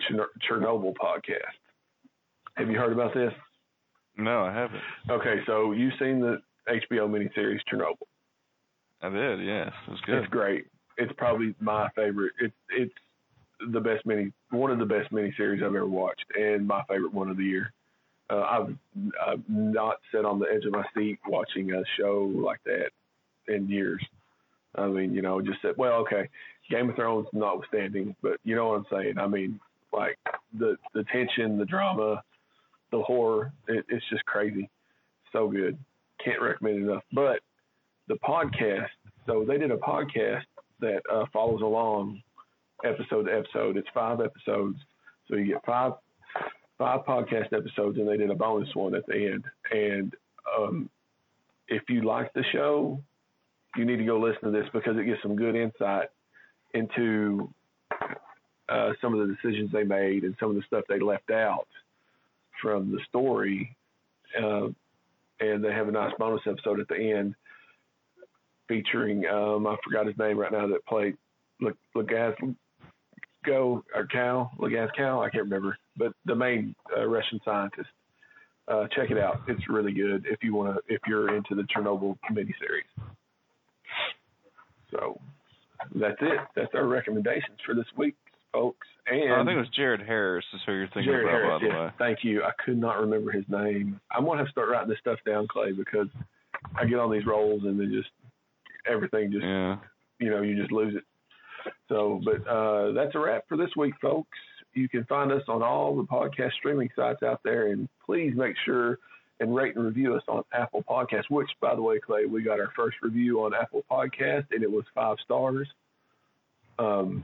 Chernobyl podcast. Have you heard about this? No, I haven't. Okay, so you've seen the HBO miniseries Chernobyl. I did. Yes, it was good. It's great. It's probably my favorite. It's it's the best mini, one of the best miniseries I've ever watched, and my favorite one of the year. Uh, I've I've not sat on the edge of my seat watching a show like that in years. I mean, you know, just said, well, okay, Game of Thrones notwithstanding, but you know what I'm saying. I mean, like the the tension, the drama, the horror. It, it's just crazy. So good. Can't recommend enough. But the podcast. So they did a podcast that uh, follows along episode to episode. It's five episodes, so you get five five podcast episodes, and they did a bonus one at the end. And um, if you like the show, you need to go listen to this because it gives some good insight into uh, some of the decisions they made and some of the stuff they left out from the story. Uh, and they have a nice bonus episode at the end featuring um, I forgot his name right now that played Legaz Go or Cal Legaz Cal I can't remember, but the main uh, Russian scientist. Uh, check it out; it's really good if you want to if you're into the Chernobyl miniseries. So that's it. That's our recommendations for this week, folks. And I think it was Jared Harris is who you're thinking Jared about, Harris, by the way. Thank you. I could not remember his name. I'm gonna have to start writing this stuff down, Clay, because I get on these rolls and then just everything just Yeah. you know you just lose it. So, but uh, that's a wrap for this week, folks. You can find us on all the podcast streaming sites out there, and please make sure and rate and review us on Apple Podcasts. Which, by the way, Clay, we got our first review on Apple Podcast, and it was five stars. Um,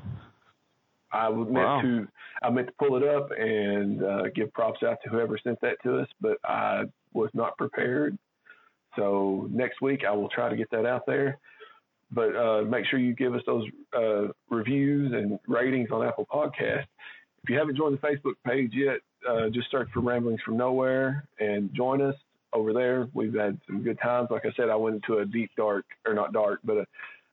I meant Wow. to I meant to pull it up and uh, give props out to whoever sent that to us, but I was not prepared. So next week I will try to get that out there. But uh, make sure you give us those uh, reviews and ratings on Apple Podcast. If you haven't joined the Facebook page yet, uh, just search for Ramblings from Nowhere and join us over there. We've had some good times. Like I said, I went into a deep dark, or not dark, but a,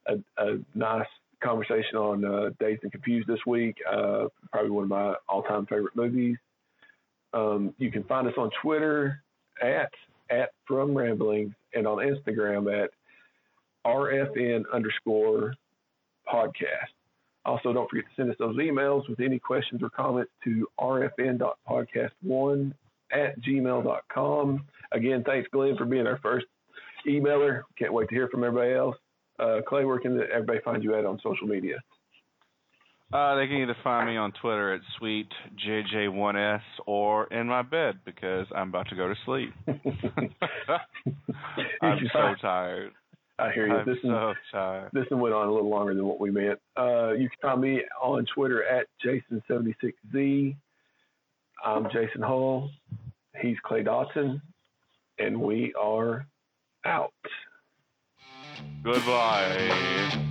a, a nice conversation on uh, Dazed and Confused this week. Uh, probably one of my all-time favorite movies. Um, you can find us on Twitter at at From Ramblings and on Instagram at RFN underscore podcast. Also, don't forget to send us those emails with any questions or comments to rfn.podcast1 at gmail.com. Again, thanks, Glenn, for being our first emailer. Can't wait to hear from everybody else. Uh, Clay, where can everybody find you at on social media? Uh, they can either find me on Twitter at sweetjj1s or in my bed because I'm about to go to sleep. I'm so tired. I hear you. I'm this so is tired. this one went on a little longer than what we meant. Uh, you can find me on Twitter at Jason76Z. I'm Jason Hull. He's Clay Dawson, and we are out. Goodbye.